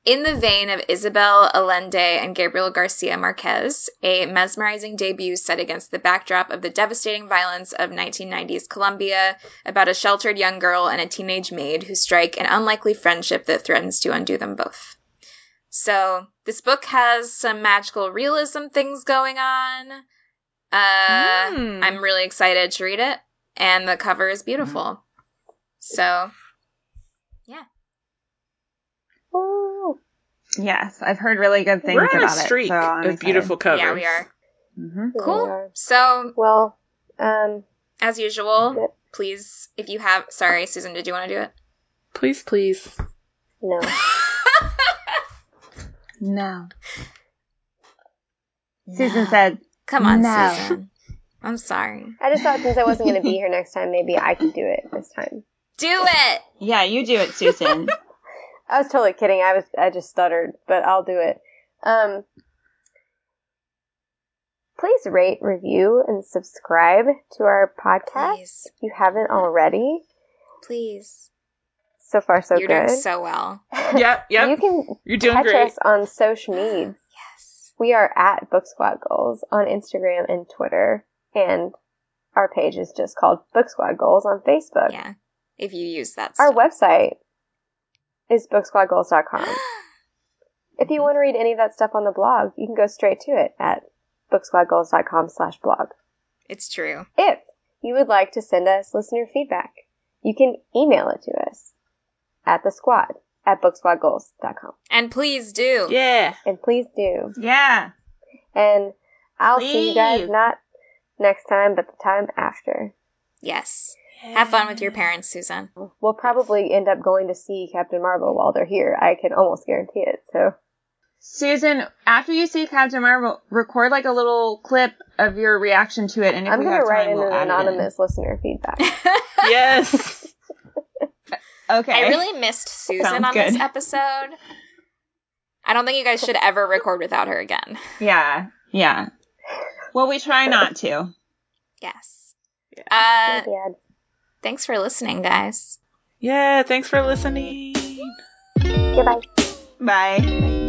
in the vein of Isabel Allende and Gabriel Garcia Marquez, a mesmerizing debut set against the backdrop of the devastating violence of 1990s Colombia about a sheltered young girl and a teenage maid who strike an unlikely friendship that threatens to undo them both. So, this book has some magical realism things going on. Uh, Hmm. I'm really excited to read it, and the cover is beautiful. So, Ooh. Yes, I've heard really good things We're on a about streak it. So I'm of beautiful covers. yeah, we are. hmm Here Cool. we are. So, Well, um, as usual, Yep. please, if you have, sorry, Susan, did you want to do it? Please, please. no. No. Susan said, Come on, No. Susan. I'm sorry. I just thought since I wasn't going to be here next time, maybe I could do it this time. Do it! "Yeah, you do it, Susan." I was totally kidding. I was I just stuttered, but I'll do it. Um, please rate, review, and subscribe to our podcast Please. if you haven't already. Please. So far, so You're good. doing so well. Yep, yep. You can You're doing catch great. us on social media. Yes. We are at Book Squad Goals on Instagram and Twitter, and our page is just called Book Squad Goals on Facebook. Yeah. If you use that Our website is booksquadgoals.com. if you want to read any of that stuff on the blog, you can go straight to it at booksquadgoals.com slash blog. It's true. If you would like to send us listener feedback, you can email it to us at the squad at booksquadgoals.com. And please do. Yeah. And please do. yeah. And I'll see you guys not next time, but the time after. Yes. Have fun with your parents, Susan. We'll probably end up going to see Captain Marvel while they're here. I can almost guarantee it. So Susan, after you see Captain Marvel, record like a little clip of your reaction to it, and if I'm we gonna have write time, in we'll an add it in. anonymous listener feedback. Yes. Okay. I really missed Susan Sounds on this episode. I don't think you guys should ever record without her again. Yeah. Yeah. Well, we try not to. Yes. Uh, Yeah. Thanks for listening, guys. yeah, thanks for listening. Goodbye. Bye.